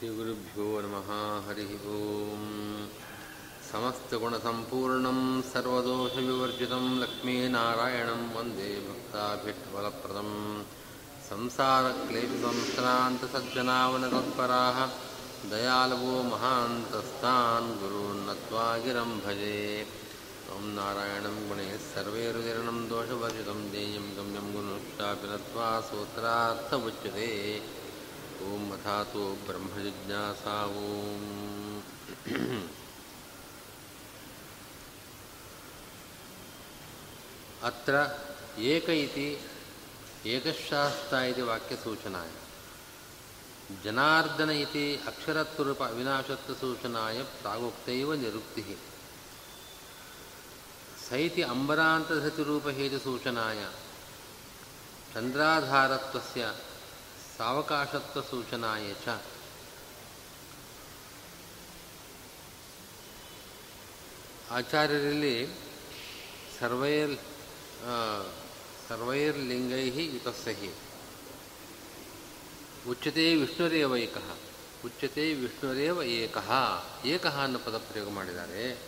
श्रीगुरुभ्यो नमः, हरिः ॐ समस्तगुणसम्पूर्णं, सर्वदोषविवर्जितं लक्ष्मीनारायणं वंदे भक्ताभिष्टफलप्रदं संसारक्लेशसंश्रान्तसज्जनावनतत्पराः दयालवो महान्तस्तान् गुरून्नत्वा गिरं भजे। ॐ नारायणं गुणैः सर्वैरुदीर्णं दोषवर्जितं, देयं गम्यं गुणुष्टापि नत्वा सूत्रार्थमुच्यते। ॐ अथातो ब्रह्मजिज्ञासा ॐ अत्र एक इति एकशास्ता इति वाक्यसूचनाय। जनार्दन इति अक्षरत्वरूप अविनाशत्वसूचनाय प्रागुक्तैव निरुक्तिः। स इति अम्बरान्तधृतिरूपहेतुसूचनाय चन्द्राधारत्वस्य ಸಾವಕಾಶತ್ವಸೂಚನಾಯ ಚ. ಆಚಾರ್ಯರಲ್ಲಿ ಸರ್ವೈರ್ ಸರ್ವೈರ್ಲಿಂಗೈ ಯುತಸ್ಸಹಿ ಉಚ್ಯತೆ ವಿಷ್ಣುರೇವ ಏಕ. ಉಚ್ಯತೆ ವಿಷ್ಣುರೇವ ಏಕಃ. ಏಕಃ ಅನ್ನೋ ಪದ ಪ್ರಯೋಗ ಮಾಡಿದ್ದಾರೆ.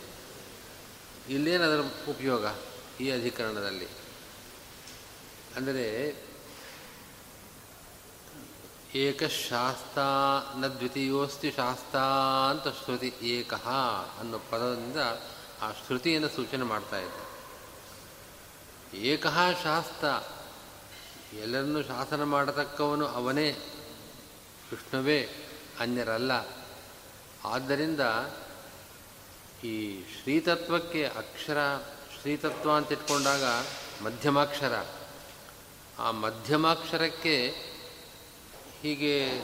ಇಲ್ಲೇನದರ ಉಪಯೋಗ ಈ ಅಧಿಕರಣದಲ್ಲಿ? ಅಂದರೆ ಏಕಶಾಸ್ತ ನ ದ್ವಿತೀಯೋಸ್ತಿ ಶಾಸ್ತ ಅಂತ ಶ್ರುತಿ ಏಕಃ ಅನ್ನೋ ಪದದಿಂದ ಆ ಶ್ರುತಿಯನ್ನು ಸೂಚನೆ ಮಾಡ್ತಾ ಇದೆ. ಏಕಃ ಶಾಸ್ತ. ಎಲ್ಲರನ್ನು ಶಾಸನ ಮಾಡತಕ್ಕವನು ಅವನೇ. ವಿಷ್ಣುವೇ ಅನ್ಯರಲ್ಲ. ಆದ್ದರಿಂದ ಈ ಶ್ರೀತತ್ವಕ್ಕೆ ಅಕ್ಷರ, ಶ್ರೀತತ್ವ ಅಂತ ಇಟ್ಕೊಂಡಾಗ ಮಧ್ಯಮಾಕ್ಷರ. ಆ ಮಧ್ಯಮಾಕ್ಷರಕ್ಕೆ ಹೀಗೆ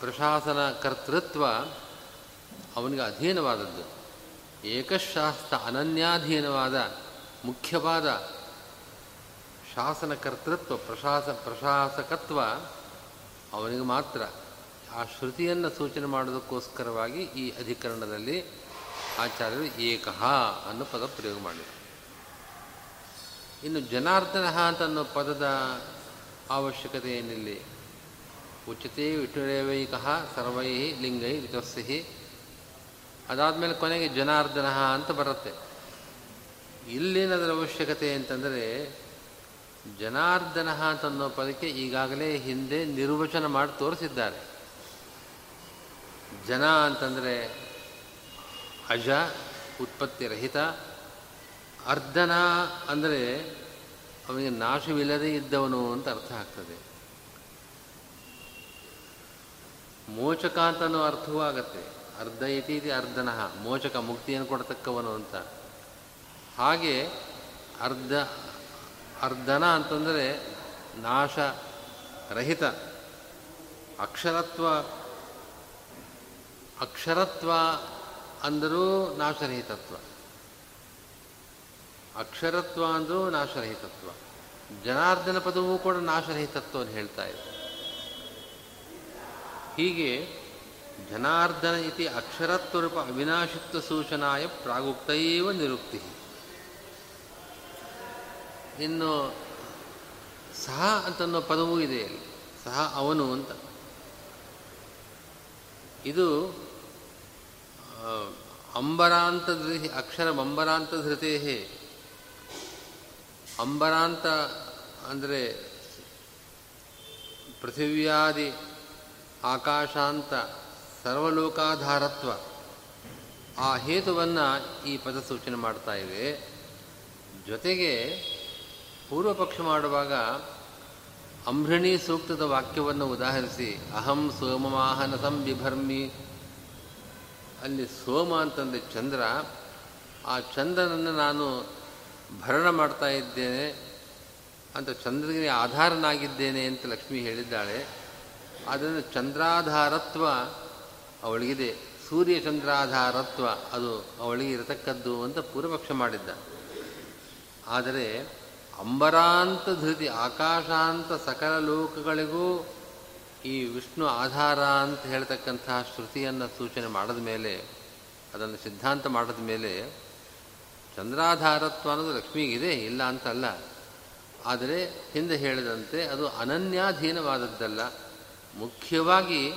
ಪ್ರಶಾಸನ ಕರ್ತೃತ್ವ ಅವನಿಗೆ ಅಧೀನವಾದದ್ದು. ಏಕಶಾಸ್ತ್ರ ಅನನ್ಯಾಧೀನವಾದ ಮುಖ್ಯವಾದ ಶಾಸನ ಕರ್ತೃತ್ವ, ಪ್ರಶಾಸ, ಪ್ರಶಾಸಕತ್ವ ಅವನಿಗೆ ಮಾತ್ರ. ಆ ಶ್ರುತಿಯನ್ನು ಸೂಚನೆ ಮಾಡೋದಕ್ಕೋಸ್ಕರವಾಗಿ ಈ ಅಧಿಕರಣದಲ್ಲಿ ಆಚಾರ್ಯರು ಏಕಹ ಅನ್ನೋ ಪದ ಪ್ರಯೋಗ ಮಾಡಿದರು. ಇನ್ನು ಜನಾರ್ದನ ಅಂತ ಅನ್ನೋ ಪದದ ಅವಶ್ಯಕತೆ ಏನಿಲ್ಲಿ? ಉಚಿತೆ ವಿಷ್ಣುರೇವೈಕಃ ಸರ್ವೈ ಲಿಂಗೈ ವಿತಸ್ಸಿ ಅದಾದಮೇಲೆ ಕೊನೆಗೆ ಜನಾರ್ದನ ಅಂತ ಬರುತ್ತೆ. ಇಲ್ಲಿನದರ ಅವಶ್ಯಕತೆ ಅಂತಂದರೆ ಜನಾರ್ದನ ಅಂತನ್ನೋ ಪದಕ್ಕೆ ಈಗಾಗಲೇ ಹಿಂದೆ ನಿರ್ವಚನ ಮಾಡಿ ತೋರಿಸಿದ್ದಾರೆ. ಜನ ಅಂತಂದರೆ ಅಜ, ಉತ್ಪತ್ತಿ ರಹಿತ. ಅರ್ಧನ ಅಂದರೆ ಅವನಿಗೆ ನಾಶವಿಲ್ಲದೆ ಇದ್ದವನು ಅಂತ ಅರ್ಥ ಆಗ್ತದೆ. ಮೋಚಕ ಅಂತನೂ ಅರ್ಥವೂ ಆಗತ್ತೆ. ಅರ್ಧ ಇತಿ ಅರ್ಧನಃ. ಮೋಚಕ ಮುಕ್ತಿಯನ್ನು ಕೊಡತಕ್ಕವನು ಅಂತ. ಹಾಗೆ ಅರ್ಧ, ಅರ್ಧನ ಅಂತಂದರೆ ನಾಶ, ರಹಿತ, ಅಕ್ಷರತ್ವ ಅಕ್ಷರತ್ವ ಅಂದರೂ ನಾಶರಹಿತತ್ವ. ಅಕ್ಷರತ್ವ ಅಂದರೂ ನಾಶರಹಿತತ್ವ. ಜನಾರ್ದನ ಪದವೂ ಕೂಡ ನಾಶರಹಿತತ್ವವನ್ನು ಹೇಳ್ತಾ ಇದೆ. ಹೀಗೆ ಜನಾರ್ದನ ಇತಿ ಅಕ್ಷರತ್ವರೂಪ ಅವಿನಾಶಿತ್ವ ಸೂಚನಾಯ ಪ್ರಾಗುಕ್ತೈವ ನಿರುಕ್ತಿ. ಇನ್ನು ಸಹ ಅಂತನ್ನೋ ಪದವೂ ಇದೆ ಅಲ್ಲಿ. ಸಹ ಅವನು ಅಂತ. ಇದು ಅಂಬರಾಂತ ಧೃತಿ, ಅಕ್ಷರ ಅಂಬರಾಂತ ಧೃತೇ ಅಂಬರಾಂತ ಅಂದರೆ ಪೃಥಿವ್ಯಾದಿ ಆಕಾಶಾಂತ ಸರ್ವಲೋಕಾಧಾರತ್ವ. ಆ ಹೇತುವನ್ನು ಈ ಪದ ಸೂಚನೆ ಮಾಡ್ತಾ ಇವೆ. ಜೊತೆಗೆ ಪೂರ್ವಪಕ್ಷ ಮಾಡುವಾಗ ಅಂಬ್ರಣಿ ಸೂಕ್ತದ ವಾಕ್ಯವನ್ನು ಉದಾಹರಿಸಿ, ಅಹಂ ಸೋಮವಾಹನ ಸಂಬಿಭರ್ಮಿ. ಅಲ್ಲಿ ಸೋಮ ಅಂತಂದರೆ ಚಂದ್ರ. ಆ ಚಂದ್ರನನ್ನು ನಾನು ಭರಣ ಮಾಡ್ತಾ ಇದ್ದೇನೆ ಅಂತ ಚಂದ್ರನಿಗೆ ಆಧಾರನಾಗಿದ್ದೇನೆ ಅಂತ ಲಕ್ಷ್ಮಿ ಹೇಳಿದ್ದಾಳೆ. ಆದ್ದರಿಂದ ಚಂದ್ರಾಧಾರತ್ವ ಅವಳಿಗಿದೆ. ಸೂರ್ಯ ಚಂದ್ರಾಧಾರತ್ವ ಅದು ಅವಳಿಗೆ ಇರತಕ್ಕದ್ದು ಅಂತ ಪೂರ್ವಪಕ್ಷ ಮಾಡಿದ್ದ. ಆದರೆ ಅಂಬರಾಂತ ಧೃತಿ, ಆಕಾಶಾಂತ ಸಕಲ ಲೋಕಗಳಿಗೂ ಈ ವಿಷ್ಣು ಆಧಾರ ಅಂತ ಹೇಳ್ತಕ್ಕಂತಹ ಶ್ರುತಿಯನ್ನು ಸೂಚನೆ ಮಾಡಿದ ಮೇಲೆ, ಅದನ್ನು ಸಿದ್ಧಾಂತ ಮಾಡಿದ ಮೇಲೆ ಚಂದ್ರಾಧಾರತ್ವ ಅನ್ನೋದು ಲಕ್ಷ್ಮಿಗಿದೆ, ಇಲ್ಲ ಅಂತಲ್ಲ. ಆದರೆ ಹಿಂದೆ ಹೇಳಿದಂತೆ ಅದು ಅನನ್ಯಾಧೀನವಾದದ್ದಲ್ಲ. ಮುಖ್ಯವಾಗಿ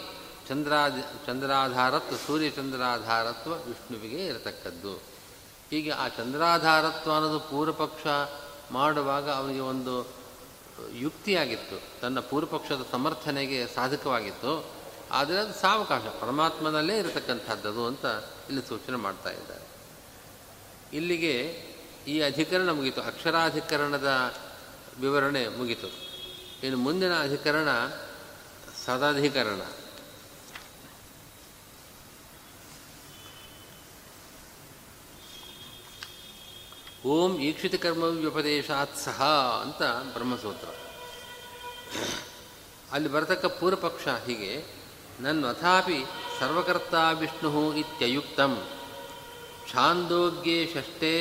ಚಂದ್ರಾ ಚಂದ್ರಾಧಾರತ್ವ ಸೂರ್ಯಚಂದ್ರಾಧಾರತ್ವ ವಿಷ್ಣುವಿಗೆ ಇರತಕ್ಕದ್ದು. ಹೀಗೆ ಆ ಚಂದ್ರಾಧಾರತ್ವ ಅನ್ನೋದು ಪೂರ್ವಪಕ್ಷ ಮಾಡುವಾಗ ಅವನಿಗೆ ಒಂದು ಯುಕ್ತಿಯಾಗಿತ್ತು. ತನ್ನ ಪೂರ್ವಪಕ್ಷದ ಸಮರ್ಥನೆಗೆ ಸಾಧಕವಾಗಿತ್ತು. ಆದರೆ ಅದು ಸಾವಕಾಶ, ಪರಮಾತ್ಮನಲ್ಲೇ ಇರತಕ್ಕಂಥದ್ದು ಅಂತ ಇಲ್ಲಿ ಸೂಚನೆ ಮಾಡ್ತಾ ಇದ್ದಾರೆ. ಇಲ್ಲಿಗೆ ಈ ಅಧಿಕರಣ ಮುಗೀತು. ಅಕ್ಷರಾಧಿಕರಣದ ವಿವರಣೆ ಮುಗೀತು. ಇನ್ನು ಮುಂದಿನ ಅಧಿಕರಣ ಸದಾಧಿಕರಣ. ಓಂ ಈಕ್ಷಿತ ಕರ್ಮ ವ್ಯುಪದೇಶಾತ್ ಸಹ ಅಂತ ಬ್ರಹ್ಮಸೂತ್ರ. ಅಲ್ಲಿ ಬರತಕ್ಕ ಪೂರ್ವಪಕ್ಷ ಹೀಗೆ ನನ್ವಥಾಪಿ ಸರ್ವಕರ್ತ ವಿಷ್ಣು ಇತ್ಯಯುಕ್ತಂ. ಛಾಂದೋಗ್ಯೆ ಷಷ್ಟೇ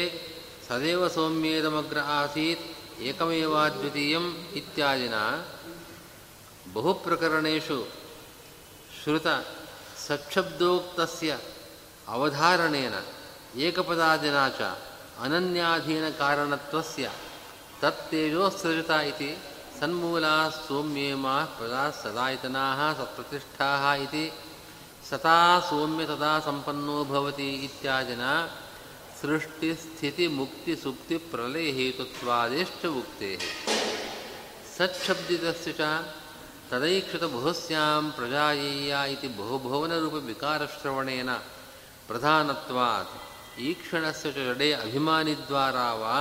ಸದೇವ ಸೌಮ್ಯೇದಮಗ್ರ ಆಸೀತ್ ಏಕಮೇವಾದ್ವಿತೀಯಂ ಇತ್ಯಾದಿನ ಬಹುಪ್ರಕರಣೇಶು ಶ್ರುತ ಸಚ್ಛಬ್ದೋಕ್ತಸ್ಯ ಅವಧಾರಣೇನ ಏಕಪದಾದಿನ ಚ ಅನನ್ಯಾಧೀನಕಾರಣತ್ವಸ್ಯ ತತ್ತೇಜೋತ್ಸೃಜತ ಇತಿ ಸನ್ಮೂಲಾ ಸೌಮ್ಯೇಮಾ ಪದಾ ಸದಾಯತನಾಃ ಸತ್ಪ್ರತಿಷ್ಠಾಃ ಇತಿ ಸತಾ ಸೌಮ್ಯ ತದಾ ಸಂಪನ್ನೋ ಭವತಿ ಇತ್ಯಾದಿನ ಸೃಷ್ಟಿ ಸ್ಥಿತಿ ಮುಕ್ತಿ ಸುಕ್ತಿ ಪ್ರಲಯ ತದೈಕ್ಷತ ಬಹುಸ್ಯಾಂ ಪ್ರಜಾಯೇಯ ಇತಿ ಬಹುಭವನರೂಪ ವಿಕಾರಶ್ರವಣೇನ ಪ್ರಧಾನತ್ವಾತ್ ಈಕ್ಷಣಸ್ಯ ಜಡೆ ಅಭಿಮಾನಿದ್ವಾರಾ ವಾ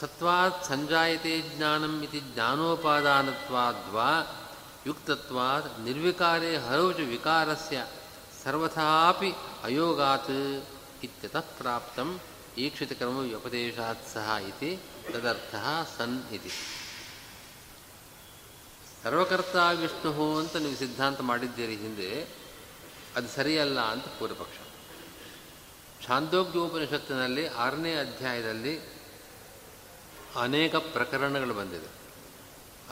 ಸತ್ವಾತ್ ಸಂಜಾಯತೆ ಜ್ಞಾನಂ ಇತಿ ಜ್ಞಾನೋಪಾದಾನತ್ವಾದ್ವಾ ಯುಕ್ತತ್ವಾತ್ ನಿರ್ವಿಕಾರೇ ಹರೌ ಚ ವಿಕಾರಸ್ಯ ಸರ್ವಥಾಪಿ ಅಯೋಗಾತ್ ಇತ್ಯತಃ ಪ್ರಾಪ್ತಂ ಈಕ್ಷಿತಕರ್ಮ ವ್ಯಪದೇಶಾತ್ ಸಹ ಇತಿ ತದರ್ಥ ಸನ್ ಇತಿ. ಸರ್ವಕರ್ತ ವಿಷ್ಣು ಅಂತ ನೀವು ಸಿದ್ಧಾಂತ ಮಾಡಿದ್ದೀರಿ ಹಿಂದೆ, ಅದು ಸರಿಯಲ್ಲ ಅಂತ ಪೂರ್ವಪಕ್ಷ. ಛಾಂದೋಗ್ಯೋಪನಿಷತ್ತಿನಲ್ಲಿ ಆರನೇ ಅಧ್ಯಾಯದಲ್ಲಿ ಅನೇಕ ಪ್ರಕರಣಗಳು ಬಂದಿದೆ.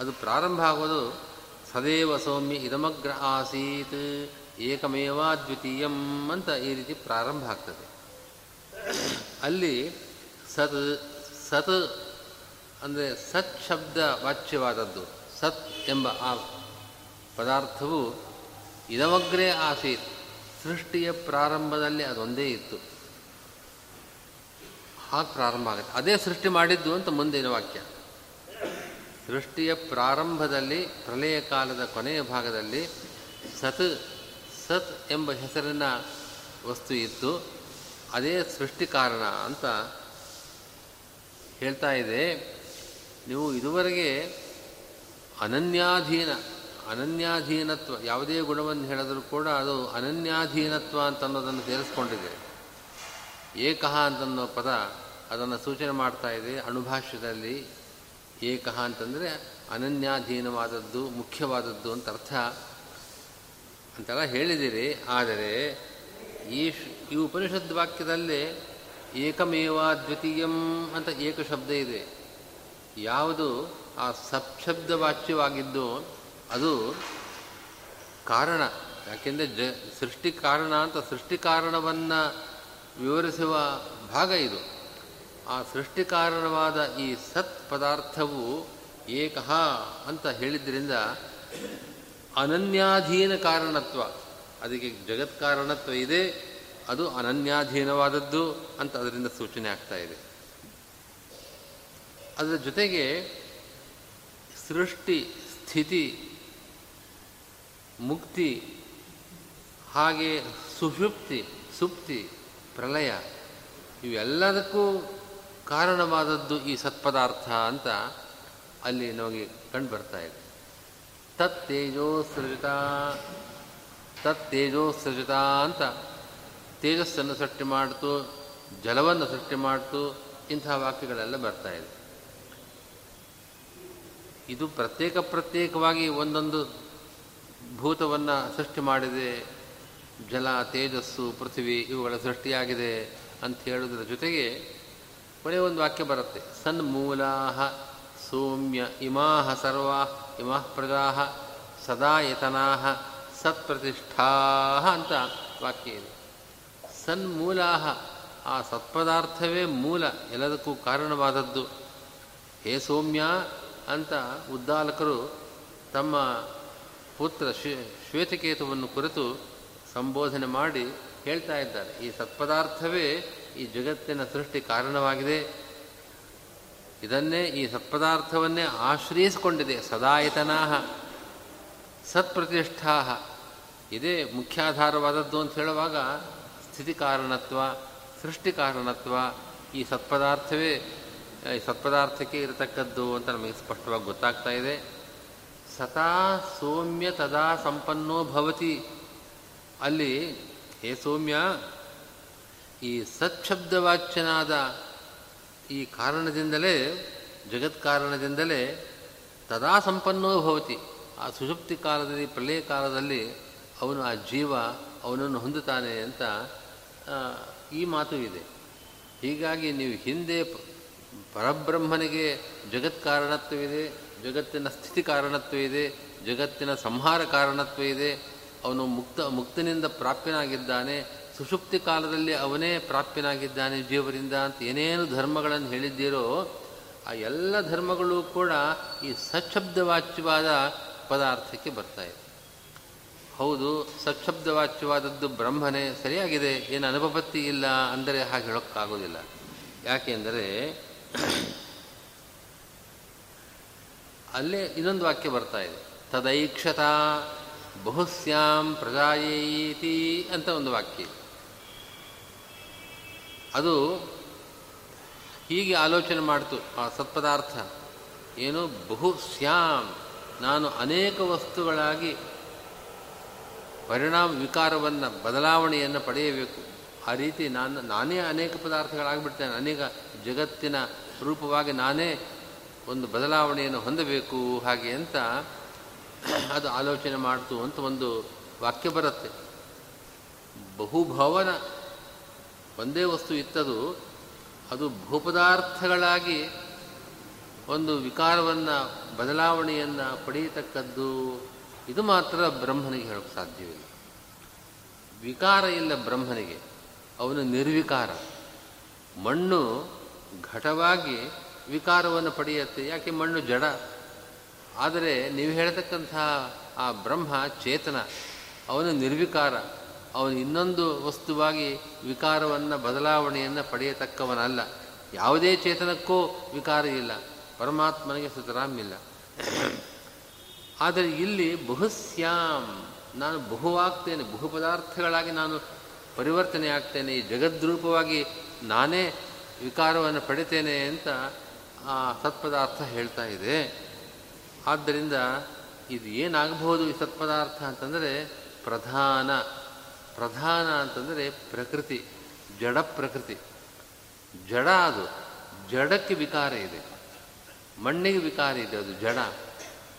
ಅದು ಪ್ರಾರಂಭ ಆಗೋದು, ಸದೇವ ಸೌಮ್ಯ ಇದಮಗ್ರ ಆಸೀತ್, ಏಕಮೇವ ದ್ವಿತೀಯಂ ಅಂತ ಈ ರೀತಿ ಪ್ರಾರಂಭ ಆಗ್ತದೆ. ಅಲ್ಲಿ ಸತ್ ಸತ್ ಅಂದರೆ ಸತ್ ಶಬ್ದ ವಾಚ್ಯವಾದದ್ದು. ಸತ್ ಎಂಬ ಆ ಪದಾರ್ಥವು ಇದವಗ್ರೇ ಆಸೀತ್. ಸೃಷ್ಟಿಯ ಪ್ರಾರಂಭದಲ್ಲಿ ಅದೊಂದೇ ಇತ್ತು. ಹಾಗೆ ಪ್ರಾರಂಭ ಆಗುತ್ತೆ. ಅದೇ ಸೃಷ್ಟಿ ಮಾಡಿದ್ದು ಅಂತ ಮುಂದಿನ ವಾಕ್ಯ. ಸೃಷ್ಟಿಯ ಪ್ರಾರಂಭದಲ್ಲಿ ಪ್ರಲಯ ಕಾಲದ ಕೊನೆಯ ಭಾಗದಲ್ಲಿ ಸತ್ ಸತ್ ಎಂಬ ಹೆಸರಿನ ವಸ್ತು ಇತ್ತು ಅದೇ ಸೃಷ್ಟಿ ಕಾರಣ ಅಂತ ಹೇಳ್ತಾ ಇದೆ. ನೀವು ಇದುವರೆಗೆ ಅನನ್ಯಾಧೀನ, ಅನನ್ಯಾಧೀನತ್ವ, ಯಾವುದೇ ಗುಣವನ್ನು ಹೇಳಿದರೂ ಕೂಡ ಅದು ಅನನ್ಯಾಧೀನತ್ವ ಅಂತ ಅನ್ನೋದನ್ನು ಸೇರಿಸ್ಕೊಂಡಿದೆ ಏಕಃ ಅಂತನ್ನೋ ಪದ ಅದನ್ನು ಸೂಚನೆ ಮಾಡ್ತಾ ಇದೆ ಅಣುಭಾಷ್ಯದಲ್ಲಿ. ಏಕಃ ಅಂತಂದರೆ ಅನನ್ಯಾಧೀನವಾದದ್ದು, ಮುಖ್ಯವಾದದ್ದು ಅಂತ ಅರ್ಥ. ಅಂತೆಲ್ಲ ಹೇಳಿದಿರಿ, ಆದರೆ ಈ ಈ ಉಪನಿಷದ್ ವಾಕ್ಯದಲ್ಲಿ ಏಕಮೇವ ದ್ವಿತೀಯಂ ಅಂತ ಏಕ ಶಬ್ದ ಇದೆ. ಯಾವುದು? ಆ ಸಪ್ಶಬ್ದ ವಾಚ್ಯವಾಗಿದ್ದು ಅದು ಕಾರಣ. ಯಾಕೆಂದರೆ ಜ, ಸೃಷ್ಟಿ ಕಾರಣ ಅಂತ ಸೃಷ್ಟಿ ಕಾರಣವನ್ನು ವಿವರಿಸುವ ಭಾಗ ಇದು. ಆ ಸೃಷ್ಟಿ ಕಾರಣವಾದ ಈ ಸತ್ ಪದಾರ್ಥವು ಏಕಃ ಅಂತ ಹೇಳಿದ್ರಿಂದ ಅನನ್ಯಾಧೀನ ಕಾರಣತ್ವ. ಅದಕ್ಕೆ ಜಗತ್ ಕಾರಣತ್ವ ಇದೆ, ಅದು ಅನನ್ಯಾಧೀನವಾದದ್ದು ಅಂತ ಅದರಿಂದ ಸೂಚನೆ ಆಗ್ತಾ ಇದೆ. ಅದರ ಜೊತೆಗೆ ಸೃಷ್ಟಿ, ಸ್ಥಿತಿ, ಮುಕ್ತಿ, ಹಾಗೆ ಸುಷುಪ್ತಿ, ಸುಪ್ತಿ, ಪ್ರಲಯ, ಇವೆಲ್ಲದಕ್ಕೂ ಕಾರಣವಾದದ್ದು ಈ ಸತ್ಪದಾರ್ಥ ಅಂತ ಅಲ್ಲಿ ನಮಗೆ ಕಂಡು ಬರ್ತಾ ಇದೆ. ತತ್ ತೇಜೋ ಸೃಜಿತ, ತತ್ ತೇಜೋ ಸೃಜಿತ ಅಂತ ತೇಜಸ್ಸನ್ನು ಸೃಷ್ಟಿ ಮಾಡ್ತು, ಜಲವನ್ನು ಸೃಷ್ಟಿ ಮಾಡ್ತು, ಇಂತಹ ವಾಕ್ಯಗಳೆಲ್ಲ ಬರ್ತಾ ಇದೆ. ಇದು ಪ್ರತ್ಯೇಕ ಪ್ರತ್ಯೇಕವಾಗಿ ಒಂದೊಂದು ಭೂತವನ್ನು ಸೃಷ್ಟಿ ಮಾಡಿದೆ. ಜಲ, ತೇಜಸ್ಸು, ಪೃಥ್ವಿ ಇವುಗಳ ಸೃಷ್ಟಿಯಾಗಿದೆ ಅಂತ ಹೇಳುವುದರ ಜೊತೆಗೆ ಕೊನೆಯ ಒಂದು ವಾಕ್ಯ ಬರುತ್ತೆ. ಸನ್ಮೂಲಾ ಸೌಮ್ಯ ಇಮಾಹ ಸರ್ವಾ ಇಮಾ ಪ್ರಜಾ ಸದಾಯತನಾ ಸತ್ಪ್ರತಿಷ್ಠಾ ಅಂತ ವಾಕ್ಯ ಇದೆ. ಸನ್ಮೂಲಾ ಆ ಸತ್ಪದಾರ್ಥವೇ ಮೂಲ ಎಲ್ಲದಕ್ಕೂ ಕಾರಣವಾದದ್ದು. ಹೇ ಸೌಮ್ಯ ಅಂತ ಉದ್ದಾಲಕರು ತಮ್ಮ ಪುತ್ರ ಶ್ವೇತಕೇತುವನ್ನು ಕುರಿತು ಸಂಬೋಧನೆ ಮಾಡಿ ಹೇಳ್ತಾ ಇದ್ದಾರೆ. ಈ ಸತ್ಪದಾರ್ಥವೇ ಈ ಜಗತ್ತಿನ ಸೃಷ್ಟಿ ಕಾರಣವಾಗಿದೆ. ಇದನ್ನೇ ಈ ಸತ್ಪದಾರ್ಥವನ್ನೇ ಆಶ್ರಯಿಸಿಕೊಂಡಿದೆ. ಸದಾಯತನಾಹ ಸತ್ಪ್ರತಿಷ್ಠಾ ಇದೇ ಮುಖ್ಯಾಧಾರವಾದದ್ದು ಅಂತ ಹೇಳುವಾಗ ಸ್ಥಿತಿ ಕಾರಣತ್ವ, ಸೃಷ್ಟಿ ಕಾರಣತ್ವ ಈ ಸತ್ಪದಾರ್ಥವೇ ಸತ್ಪದಾರ್ಥಕ್ಕೆ ಇರತಕ್ಕದ್ದು ಅಂತ ನಮಗೆ ಸ್ಪಷ್ಟವಾಗಿ ಗೊತ್ತಾಗ್ತಾ ಇದೆ. ಸತಾ ಸೌಮ್ಯ ತದಾ ಸಂಪನ್ನೋ ಭವತಿ. ಅಲ್ಲಿ, ಹೇ ಸೌಮ್ಯ, ಈ ಸತ್ಶಬ್ದವಾಚ್ಯನಾದ ಈ ಕಾರಣದಿಂದಲೇ, ಜಗತ್ ಕಾರಣದಿಂದಲೇ ತದಾ ಸಂಪನ್ನೋ ಭವತಿ. ಆ ಸುಷುಪ್ತಿ ಕಾಲದಲ್ಲಿ, ಪ್ರಳಯ ಕಾಲದಲ್ಲಿ ಅವನು ಆ ಜೀವ ಅವನನ್ನು ಹೊಂದುತ್ತಾನೆ ಅಂತ ಈ ಮಾತು ಇದೆ. ಹೀಗಾಗಿ ನೀವು ಹಿಂದೆ ಪರಬ್ರಹ್ಮನಿಗೆ ಜಗತ್ ಕಾರಣತ್ವವಿದೆ, ಜಗತ್ತಿನ ಸ್ಥಿತಿ ಕಾರಣತ್ವ ಇದೆ ಜಗತ್ತಿನ ಸಂಹಾರ ಕಾರಣತ್ವ ಇದೆ ಅವನು ಮುಕ್ತ, ಮುಕ್ತನಿಂದ ಪ್ರಾಪ್ಯನಾಗಿದ್ದಾನೆ, ಸುಷುಪ್ತಿ ಕಾಲದಲ್ಲಿ ಅವನೇ ಪ್ರಾಪ್ಯನಾಗಿದ್ದಾನೆ ಜೀವರಿಂದ ಅಂತ ಏನೇನು ಧರ್ಮಗಳನ್ನು ಹೇಳಿದ್ದೀರೋ, ಆ ಎಲ್ಲ ಧರ್ಮಗಳು ಕೂಡ ಈ ಸಚ್ಛಬ್ದವಾಚ್ಯವಾದ ಪದಾರ್ಥಕ್ಕೆ ಬರ್ತಾ ಇದೆ. ಹೌದು ಸಚ್ಛಬ್ದವಾಚ್ಯವಾದದ್ದು ಬ್ರಹ್ಮನೇ, ಸರಿಯಾಗಿದೆ, ಏನು ಅನುಭವತ್ತಿ ಇಲ್ಲ ಅಂದರೆ ಹಾಗೆ ಹೇಳೋಕ್ಕಾಗೋದಿಲ್ಲ. ಯಾಕೆಂದರೆ ಅಲ್ಲೇ ಇನ್ನೊಂದು ವಾಕ್ಯ ಬರ್ತಾ ಇದೆ. ತದೈಕ್ಷತಾ ಬಹುಸ್ಯಾಂ ಪ್ರಜಾಯೇತಿ ಅಂತ ಒಂದು ವಾಕ್ಯ ಅದು ಹೀಗೆ ಆಲೋಚನೆ ಮಾಡ್ತು, ಆ ಸತ್ಪದಾರ್ಥ. ಏನು? ಬಹುಸ್ಯಾಂ. ನಾನು ಅನೇಕ ವಸ್ತುಗಳಾಗಿ ಪರಿಣಾಮ ವಿಕಾರವನ್ನು, ಬದಲಾವಣೆಯನ್ನು ಪಡೆಯಬೇಕು. ಆ ರೀತಿ ನಾನು, ನಾನೇ ಅನೇಕ ಪದಾರ್ಥಗಳಾಗಿಬಿಡ್ತೇನೆ. ಅನೇಕ ಜಗತ್ತಿನ ರೂಪವಾಗಿ ನಾನೇ ಒಂದು ಬದಲಾವಣೆಯನ್ನು ಹೊಂದಬೇಕು ಹಾಗೆ ಅಂತ ಅದು ಆಲೋಚನೆ ಮಾಡ್ತು ಅಂತ ಒಂದು ವಾಕ್ಯ ಬರುತ್ತೆ. ಬಹುಭವನ ಒಂದೇ ವಸ್ತು ಇತ್ತದು, ಅದು ಭೂಪದಾರ್ಥಗಳಾಗಿ ಒಂದು ವಿಕಾರವನ್ನು, ಬದಲಾವಣೆಯನ್ನು ಪಡೆಯತಕ್ಕದ್ದು, ಇದು ಮಾತ್ರ ಬ್ರಹ್ಮನಿಗೆ ಹೇಳೋಕ್ಕೆ ಸಾಧ್ಯವಿಲ್ಲ. ವಿಕಾರ ಇಲ್ಲ ಬ್ರಹ್ಮನಿಗೆ, ಅವನು ನಿರ್ವಿಕಾರ. ಮಣ್ಣು ಘಟವಾಗಿ ವಿಕಾರವನ್ನು ಪಡೆಯುತ್ತೆ. ಯಾಕೆ ಮಣ್ಣು ಜಡ? ಆದರೆ ನೀವು ಹೇಳ್ತಕ್ಕಂತಹ ಆ ಬ್ರಹ್ಮ ಚೇತನ, ಅವನು ನಿರ್ವಿಕಾರ. ಅವನು ಇನ್ನೊಂದು ವಸ್ತುವಾಗಿ ವಿಕಾರವನ್ನು, ಬದಲಾವಣೆಯನ್ನು ಪಡೆಯತಕ್ಕವನಲ್ಲ. ಯಾವುದೇ ಚೇತನಕ್ಕೂ ವಿಕಾರ ಇಲ್ಲ. ಪರಮಾತ್ಮನಿಗೆ ಸುತರಾಮಿಲ್ಲ ಆದರೆ ಇಲ್ಲಿ ಬಹುಸ್ಯಾಮ್ ನಾನು ಬಹುವಾಗ್ತೇನೆ ಬಹು ಪದಾರ್ಥಗಳಾಗಿ ನಾನು ಪರಿವರ್ತನೆ ಆಗ್ತೇನೆ ಈ ಜಗದ್ರೂಪವಾಗಿ ನಾನೇ ವಿಕಾರವನ್ನು ಪಡಿತೇನೆ ಅಂತ ಆ ಸತ್ಪದಾರ್ಥ ಹೇಳ್ತಾ ಇದೆ. ಆದ್ದರಿಂದ ಇದು ಏನಾಗಬಹುದು ಈ ಸತ್ಪದಾರ್ಥ ಅಂತಂದರೆ ಪ್ರಧಾನ. ಪ್ರಧಾನ ಅಂತಂದರೆ ಪ್ರಕೃತಿ, ಜಡ ಪ್ರಕೃತಿ. ಜಡ ಅದು, ಜಡಕ್ಕೆ ವಿಕಾರ ಇದೆ. ಮಣ್ಣಿಗೆ ವಿಕಾರ ಇದೆ ಅದು ಜಡ.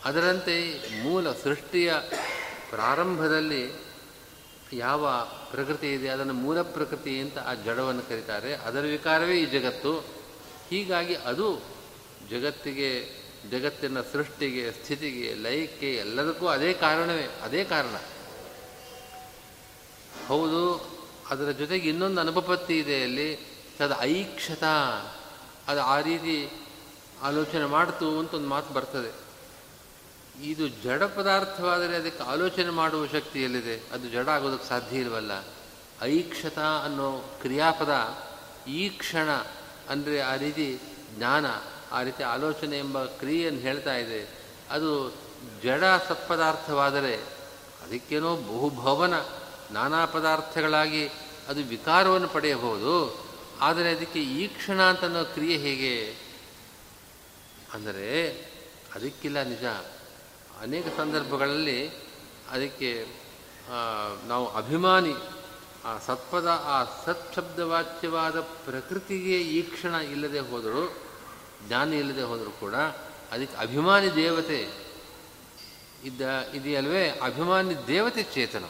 ಅದರಂತೆ ಮೂಲ ಸೃಷ್ಟಿಯ ಪ್ರಾರಂಭದಲ್ಲಿ ಯಾವ ಪ್ರಕೃತಿ ಇದೆ, ಅದನ್ನು ಮೂಲ ಪ್ರಕೃತಿ ಅಂತ ಆ ಜಡವನ್ನು ಕರೀತಾರೆ. ಅದರ ವಿಕಾರವೇ ಈ ಜಗತ್ತು. ಹೀಗಾಗಿ ಅದು ಜಗತ್ತಿಗೆ, ಜಗತ್ತಿನ ಸೃಷ್ಟಿಗೆ, ಸ್ಥಿತಿಗೆ, ಲಯಕ್ಕೆ ಎಲ್ಲದಕ್ಕೂ ಅದೇ ಕಾರಣವೇ, ಅದೇ ಕಾರಣ. ಹೌದು, ಅದರ ಜೊತೆಗೆ ಇನ್ನೊಂದು ಅನುಪಪತ್ತಿ ಇದೆ ಅಲ್ಲಿ. ಅದು ಐಕ್ಷತ. ಅದು ಆ ರೀತಿ ಆಲೋಚನೆ ಮಾಡ್ತು ಅಂತ ಒಂದು ಮಾತು ಬರ್ತದೆ. ಇದು ಜಡ ಪದಾರ್ಥವಾದರೆ ಅದಕ್ಕೆ ಆಲೋಚನೆ ಮಾಡುವ ಶಕ್ತಿ ಎಲ್ಲಿದೆ? ಅದು ಜಡ ಆಗೋದಕ್ಕೆ ಸಾಧ್ಯ ಇಲ್ವಲ್ಲ? ಐಕ್ಷತ ಅನ್ನೋ ಕ್ರಿಯಾಪದ ಈ ಕ್ಷಣ ಅಂದರೆ ಆ ರೀತಿ ಜ್ಞಾನ, ಆ ರೀತಿ ಆಲೋಚನೆ ಎಂಬ ಕ್ರಿಯೆಯನ್ನು ಹೇಳ್ತಾ ಇದೆ. ಅದು ಜಡ ಸತ್ಪದಾರ್ಥವಾದರೆ ಅದಕ್ಕೇನೋ ಬಹುಭವನ, ನಾನಾ ಪದಾರ್ಥಗಳಾಗಿ ಅದು ವಿಕಾರವನ್ನು ಪಡೆಯಬಹುದು. ಆದರೆ ಅದಕ್ಕೆ ಈ ಕ್ಷಣ ಅಂತ ಅನ್ನೋ ಕ್ರಿಯೆ ಹೇಗೆ? ಅಂದರೆ ಅದಕ್ಕಿಲ್ಲ ನಿಜ. ಅನೇಕ ಸಂದರ್ಭಗಳಲ್ಲಿ ಅದಕ್ಕೆ ನಾವು ಅಭಿಮಾನಿ, ಆ ಸತ್ಪದ, ಆ ಸತ್ಶಬ್ದವಾಚ್ಯವಾದ ಪ್ರಕೃತಿಗೆ ಈ ಕ್ಷಣ ಇಲ್ಲದೆ ಹೋದರೂ, ಜ್ಞಾನ ಇಲ್ಲದೆ ಹೋದರೂ ಕೂಡ ಅದಕ್ಕೆ ಅಭಿಮಾನಿ ದೇವತೆ ಇದ್ದ, ಇದೆಯಲ್ವೇ? ಅಭಿಮಾನಿ ದೇವತೆ ಚೇತನ.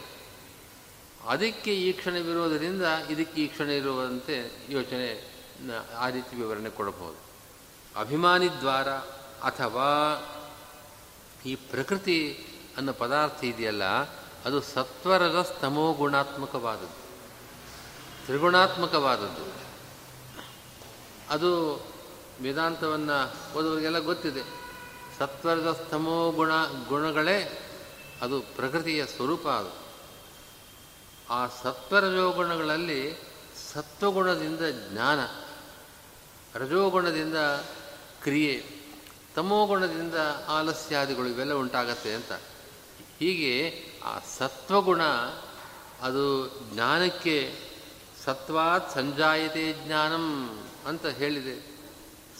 ಅದಕ್ಕೆ ಈ ಕ್ಷಣವಿರುವುದರಿಂದ ಇದಕ್ಕೆ ಈ ಕ್ಷಣ ಇರುವಂತೆ ಯೋಚನೆ ಆ ರೀತಿ ವಿವರಣೆ ಕೊಡಬಹುದು. ಅಭಿಮಾನಿ ದ್ವಾರ ಅಥವಾ ಈ ಪ್ರಕೃತಿ ಅನ್ನೋ ಪದಾರ್ಥ ಇದೆಯಲ್ಲ, ಅದು ಸತ್ವರದ ಗುಣಾತ್ಮಕವಾದದ್ದು ತ್ರಿಗುಣಾತ್ಮಕವಾದದ್ದು. ಅದು ವೇದಾಂತವನ್ನು ಓದುವರಿಗೆಲ್ಲ ಗೊತ್ತಿದೆ. ಸತ್ವರದ ಸ್ತಮೋ ಗುಣ ಗುಣಗಳೇ ಅದು ಪ್ರಕೃತಿಯ ಸ್ವರೂಪ ಅದು. ಆ ಸತ್ವರಜೋಗುಣಗಳಲ್ಲಿ ಸತ್ವಗುಣದಿಂದ ಜ್ಞಾನ, ರಜೋಗುಣದಿಂದ ಕ್ರಿಯೆ. ತಮೋಗುಣದಿಂದ ಆಲಸ್ಯಾದಿಗಳು ಇವೆಲ್ಲ ಉಂಟಾಗತ್ತೆ ಅಂತ. ಹೀಗೆ ಆ ಸತ್ವಗುಣ ಅದು ಜ್ಞಾನಕ್ಕೆ ಸತ್ವಾತ್ ಸಂಜಾಯತೆ ಜ್ಞಾನಂ ಅಂತ ಹೇಳಿದೆ.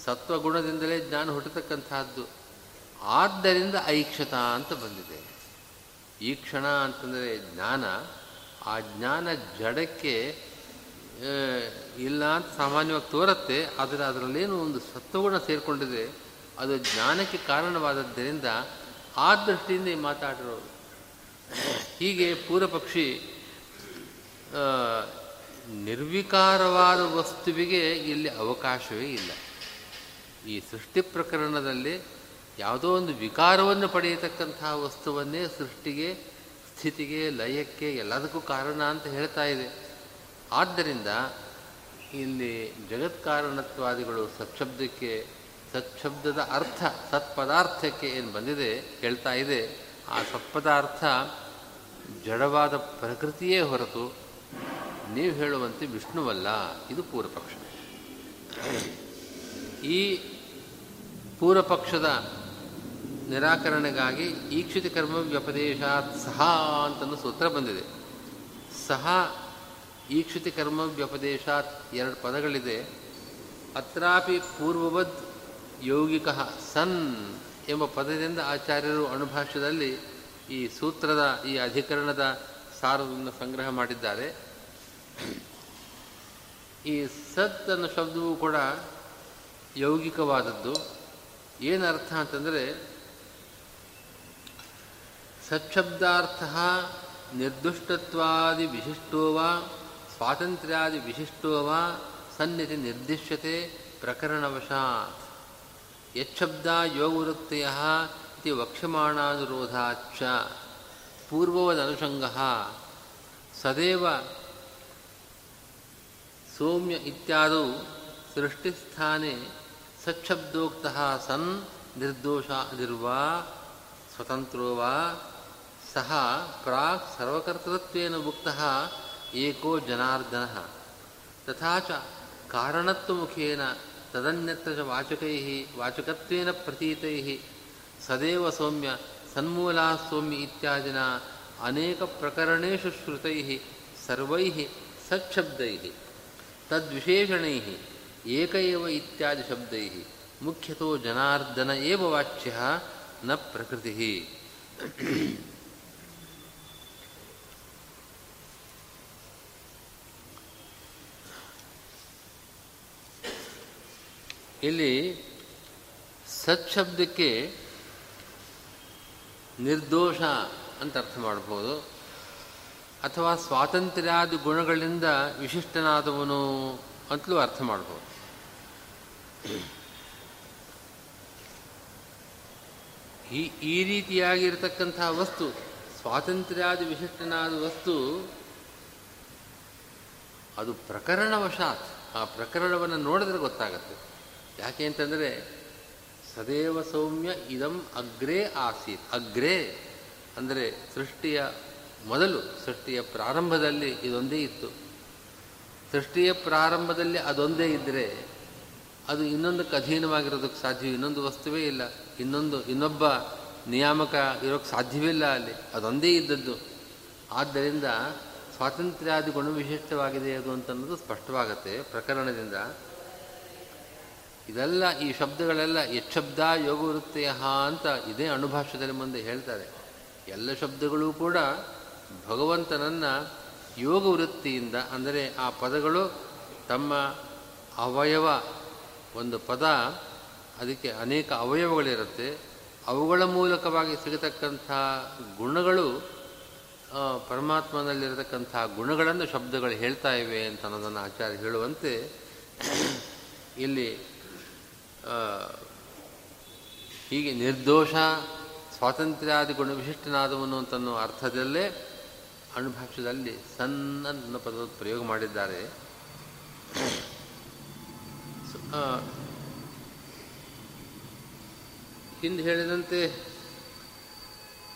ಸತ್ವಗುಣದಿಂದಲೇ ಜ್ಞಾನ ಹುಟ್ಟತಕ್ಕಂತಹದ್ದು. ಆದ್ದರಿಂದ ಐಕ್ಷತ ಅಂತ ಬಂದಿದೆ. ಈ ಕ್ಷಣ ಅಂತಂದರೆ ಜ್ಞಾನ. ಆ ಜ್ಞಾನ ಜಡಕ್ಕೆ ಇಲ್ಲ ಅಂತ ಸಾಮಾನ್ಯವಾಗಿ ತೋರುತ್ತೆ. ಆದರೆ ಅದರಲ್ಲೇನು ಒಂದು ಸತ್ವಗುಣ ಸೇರಿಕೊಂಡಿದೆ. ಅದು ಜ್ಞಾನಕ್ಕೆ ಕಾರಣವಾದದ್ದರಿಂದ ಆ ದೃಷ್ಟಿಯಿಂದ ಈ ಮಾತಾಡಿರೋರು ಹೀಗೆ ಪೂರ್ವಪಕ್ಷಿ ನಿರ್ವಿಕಾರವಾದ ವಸ್ತುವಿಗೆ ಇಲ್ಲಿ ಅವಕಾಶವೇ ಇಲ್ಲ. ಈ ಸೃಷ್ಟಿ ಪ್ರಕರಣದಲ್ಲಿ ಯಾವುದೋ ಒಂದು ವಿಕಾರವನ್ನು ಪಡೆಯತಕ್ಕಂತಹ ವಸ್ತುವನ್ನೇ ಸೃಷ್ಟಿಗೆ, ಸ್ಥಿತಿಗೆ, ಲಯಕ್ಕೆ ಎಲ್ಲದಕ್ಕೂ ಕಾರಣ ಅಂತ ಹೇಳ್ತಾ ಇದೆ. ಆದ್ದರಿಂದ ಇಲ್ಲಿ ಜಗತ್ಕಾರಣತ್ವಾದಿಗಳು ಸತ್ಶಬ್ದಕ್ಕೆ ಸತ್ಶಬ್ದದ ಅರ್ಥ ಸತ್ಪದಾರ್ಥಕ್ಕೆ ಏನು ಬಂದಿದೆ ಹೇಳ್ತಾ ಇದೆ, ಆ ಸತ್ಪದಾರ್ಥ ಜಡವಾದ ಪ್ರಕೃತಿಯೇ ಹೊರತು ನೀವು ಹೇಳುವಂತೆ ವಿಷ್ಣುವಲ್ಲ, ಇದು ಪೂರ್ವಪಕ್ಷ ಈ ಪೂರ್ವಪಕ್ಷದ ನಿರಾಕರಣೆಗಾಗಿ ಈಕ್ಷಿತ ಕರ್ಮ ವ್ಯಪದೇಶಾತ್ ಸಹ ಅಂತಂದು ಸೂತ್ರ ಬಂದಿದೆ. ಸಹ ಈಕ್ಷಿತ ಕರ್ಮ ವ್ಯಪದೇಶಾತ್ ಎರಡು ಪದಗಳಿದೆ. ಅತ್ರಾಪಿ ಪೂರ್ವವದ್ ಯೌಗಿಕ ಸನ್ ಎಂಬ ಪದದಿಂದ ಆಚಾರ್ಯರು ಅಣುಭಾಷ್ಯದಲ್ಲಿ ಈ ಸೂತ್ರದ, ಈ ಅಧಿಕರಣದ ಸಾರವನ್ನು ಸಂಗ್ರಹ ಮಾಡಿದ್ದಾರೆ. ಈ ಸತ್ ಅನ್ನೋ ಶಬ್ದವೂ ಕೂಡ ಯೌಗಿಕವಾದದ್ದು. ಏನರ್ಥ ಅಂತಂದರೆ ಸತ್ಶಬ್ದಾರ್ಥ ನಿರ್ದುಷ್ಟತ್ವಾದಿ ವಿಶಿಷ್ಟೋ ವಾ ಸ್ವಾತಂತ್ರ್ಯಾದಿ ವಿಶಿಷ್ಟೋ ವಾ ಸನ್ನಿಧಿ ನಿರ್ದಿಶ್ಯತೆ ಪ್ರಕರಣವಶಾತ್. ಯಚ್ಛಬ್ದ ಯೋಗವೃತ್ತಯ ಇತಿ ವಕ್ಷ್ಯಮಾಣಾನುರೋಧಾಚ ಪೂರ್ವವದನುಷಂಗ ಸದೇವ ಸೌಮ್ಯ ಇತ್ಯಾದೌ ಸೃಷ್ಟಿಸ್ಥಾನೆ ಸಚ್ಛಬ್ದೋಕ್ತ ಸನ್ ನಿರ್ದೋಷಾದಿರ್ವಾ ಸ್ವತಂತ್ರೋ ವಾ ಸಹ ಪ್ರಾಕ್ ಸರ್ವಕರ್ತೃತ್ವೇನ ಮುಕ್ತ ಏಕೋ ಜನಾರ್ದನ ತಥಾ ಚ ಕಾರಣತ್ವಮುಖೇನ ತದನ್ಯತ್ರ ಚ ವಾಚಕೈಃ ವಾಚಕತ್ವೇನ ಪ್ರತೀತೈ ಸದೇವ ಸೌಮ್ಯ ಸನ್ಮೂಲಾ ಸೌಮ್ಯ ಇತ್ಯಾದಿನ ಅನೇಕ ಪ್ರಕರಣೇಶು ಶ್ರುತೈ ಸರ್ವೈ ಸಚ್ಛಬ್ದೈಃ ತದ್ವಿಶೇಷಣೈ ಏಕ ಏವ ಇತ್ಯಾದಿ ಶಬ್ದೈ ಮುಖ್ಯತೋ ಜನಾರ್ದನ ಏವ ವಾಚ್ಯ ನ ಪ್ರಕೃತಿ ಇಲ್ಲಿ ಸತ್ ಶಬ್ದಕ್ಕೆ ನಿರ್ದೋಷ ಅಂತ ಅರ್ಥ ಮಾಡ್ಬೋದು. ಅಥವಾ ಸ್ವಾತಂತ್ರ್ಯಾದಿ ಗುಣಗಳಿಂದ ವಿಶಿಷ್ಟನಾದವನು ಅಂತಲೂ ಅರ್ಥ ಮಾಡ್ಬೋದು. ಈ ಈ ರೀತಿಯಾಗಿರ್ತಕ್ಕಂತಹ ವಸ್ತು, ಸ್ವಾತಂತ್ರ್ಯಾದಿ ವಿಶಿಷ್ಟನಾದ ವಸ್ತು, ಅದು ಪ್ರಕರಣವಶಾತ್, ಆ ಪ್ರಕರಣವನ್ನು ನೋಡಿದ್ರೆ ಗೊತ್ತಾಗತ್ತೆ. ಯಾಕೆ ಅಂತಂದರೆ ಸದೇವ ಸೌಮ್ಯ ಇದಂ ಅಗ್ರೇ ಆಸೀತ್. ಅಗ್ರೇ ಅಂದರೆ ಸೃಷ್ಟಿಯ ಮೊದಲು, ಸೃಷ್ಟಿಯ ಪ್ರಾರಂಭದಲ್ಲಿ ಇದೊಂದೇ ಇತ್ತು. ಸೃಷ್ಟಿಯ ಪ್ರಾರಂಭದಲ್ಲಿ ಅದೊಂದೇ ಇದ್ದರೆ ಅದು ಇನ್ನೊಂದಕ್ಕೆ ಅಧೀನವಾಗಿರೋದಕ್ಕೆ ಸಾಧ್ಯ ಇನ್ನೊಂದು ವಸ್ತುವೇ ಇಲ್ಲ. ಇನ್ನೊಂದು, ಇನ್ನೊಬ್ಬ ನಿಯಾಮಕ ಇರೋಕ್ಕೆ ಸಾಧ್ಯವೇ ಇಲ್ಲ ಅಲ್ಲಿ. ಅದೊಂದೇ ಇದ್ದದ್ದು. ಆದ್ದರಿಂದ ಸ್ವಾತಂತ್ರ್ಯಾದಿ ಗುಣವಿಶಿಷ್ಟವಾಗಿದೆ ಅದು ಅಂತನ್ನೋದು ಸ್ಪಷ್ಟವಾಗುತ್ತೆ ಪ್ರಕರಣದಿಂದ. ಇದೆಲ್ಲ ಈ ಶಬ್ದಗಳೆಲ್ಲ ಯಚ್ಛಬ್ದ ಯೋಗವೃತ್ತೆಯ ಅಂತ ಇದೇ ಅಣುಭಾಷ್ಯದಲ್ಲಿ ಮುಂದೆ ಹೇಳ್ತಾರೆ. ಎಲ್ಲ ಶಬ್ದಗಳೂ ಕೂಡ ಭಗವಂತನನ್ನು ಯೋಗವೃತ್ತಿಯಿಂದ, ಅಂದರೆ ಆ ಪದಗಳು ತಮ್ಮ ಅವಯವ, ಒಂದು ಪದ, ಅದಕ್ಕೆ ಅನೇಕ ಅವಯವಗಳಿರುತ್ತೆ. ಅವುಗಳ ಮೂಲಕವಾಗಿ ಸಿಗತಕ್ಕಂಥ ಗುಣಗಳು ಪರಮಾತ್ಮನಲ್ಲಿರತಕ್ಕಂಥ ಗುಣಗಳನ್ನು ಶಬ್ದಗಳು ಹೇಳ್ತಾ ಇವೆ ಅಂತ ಅನ್ನೋದನ್ನು ಆಚಾರ್ಯ ಹೇಳುವಂತೆ ಇಲ್ಲಿ ಹೀಗೆ ನಿರ್ದೋಷ, ಸ್ವಾತಂತ್ರ್ಯಾದಿ ಗುಣ ವಿಶಿಷ್ಟನಾದವನು ಅಂತನ್ನೋ ಅರ್ಥದಲ್ಲೇ ಅಣುಭಾಷ್ಯದಲ್ಲಿ ಸಣ್ಣ ಪದ ಪ್ರಯೋಗ ಮಾಡಿದ್ದಾರೆ. ಹಿಂದೆ ಹೇಳಿದಂತೆ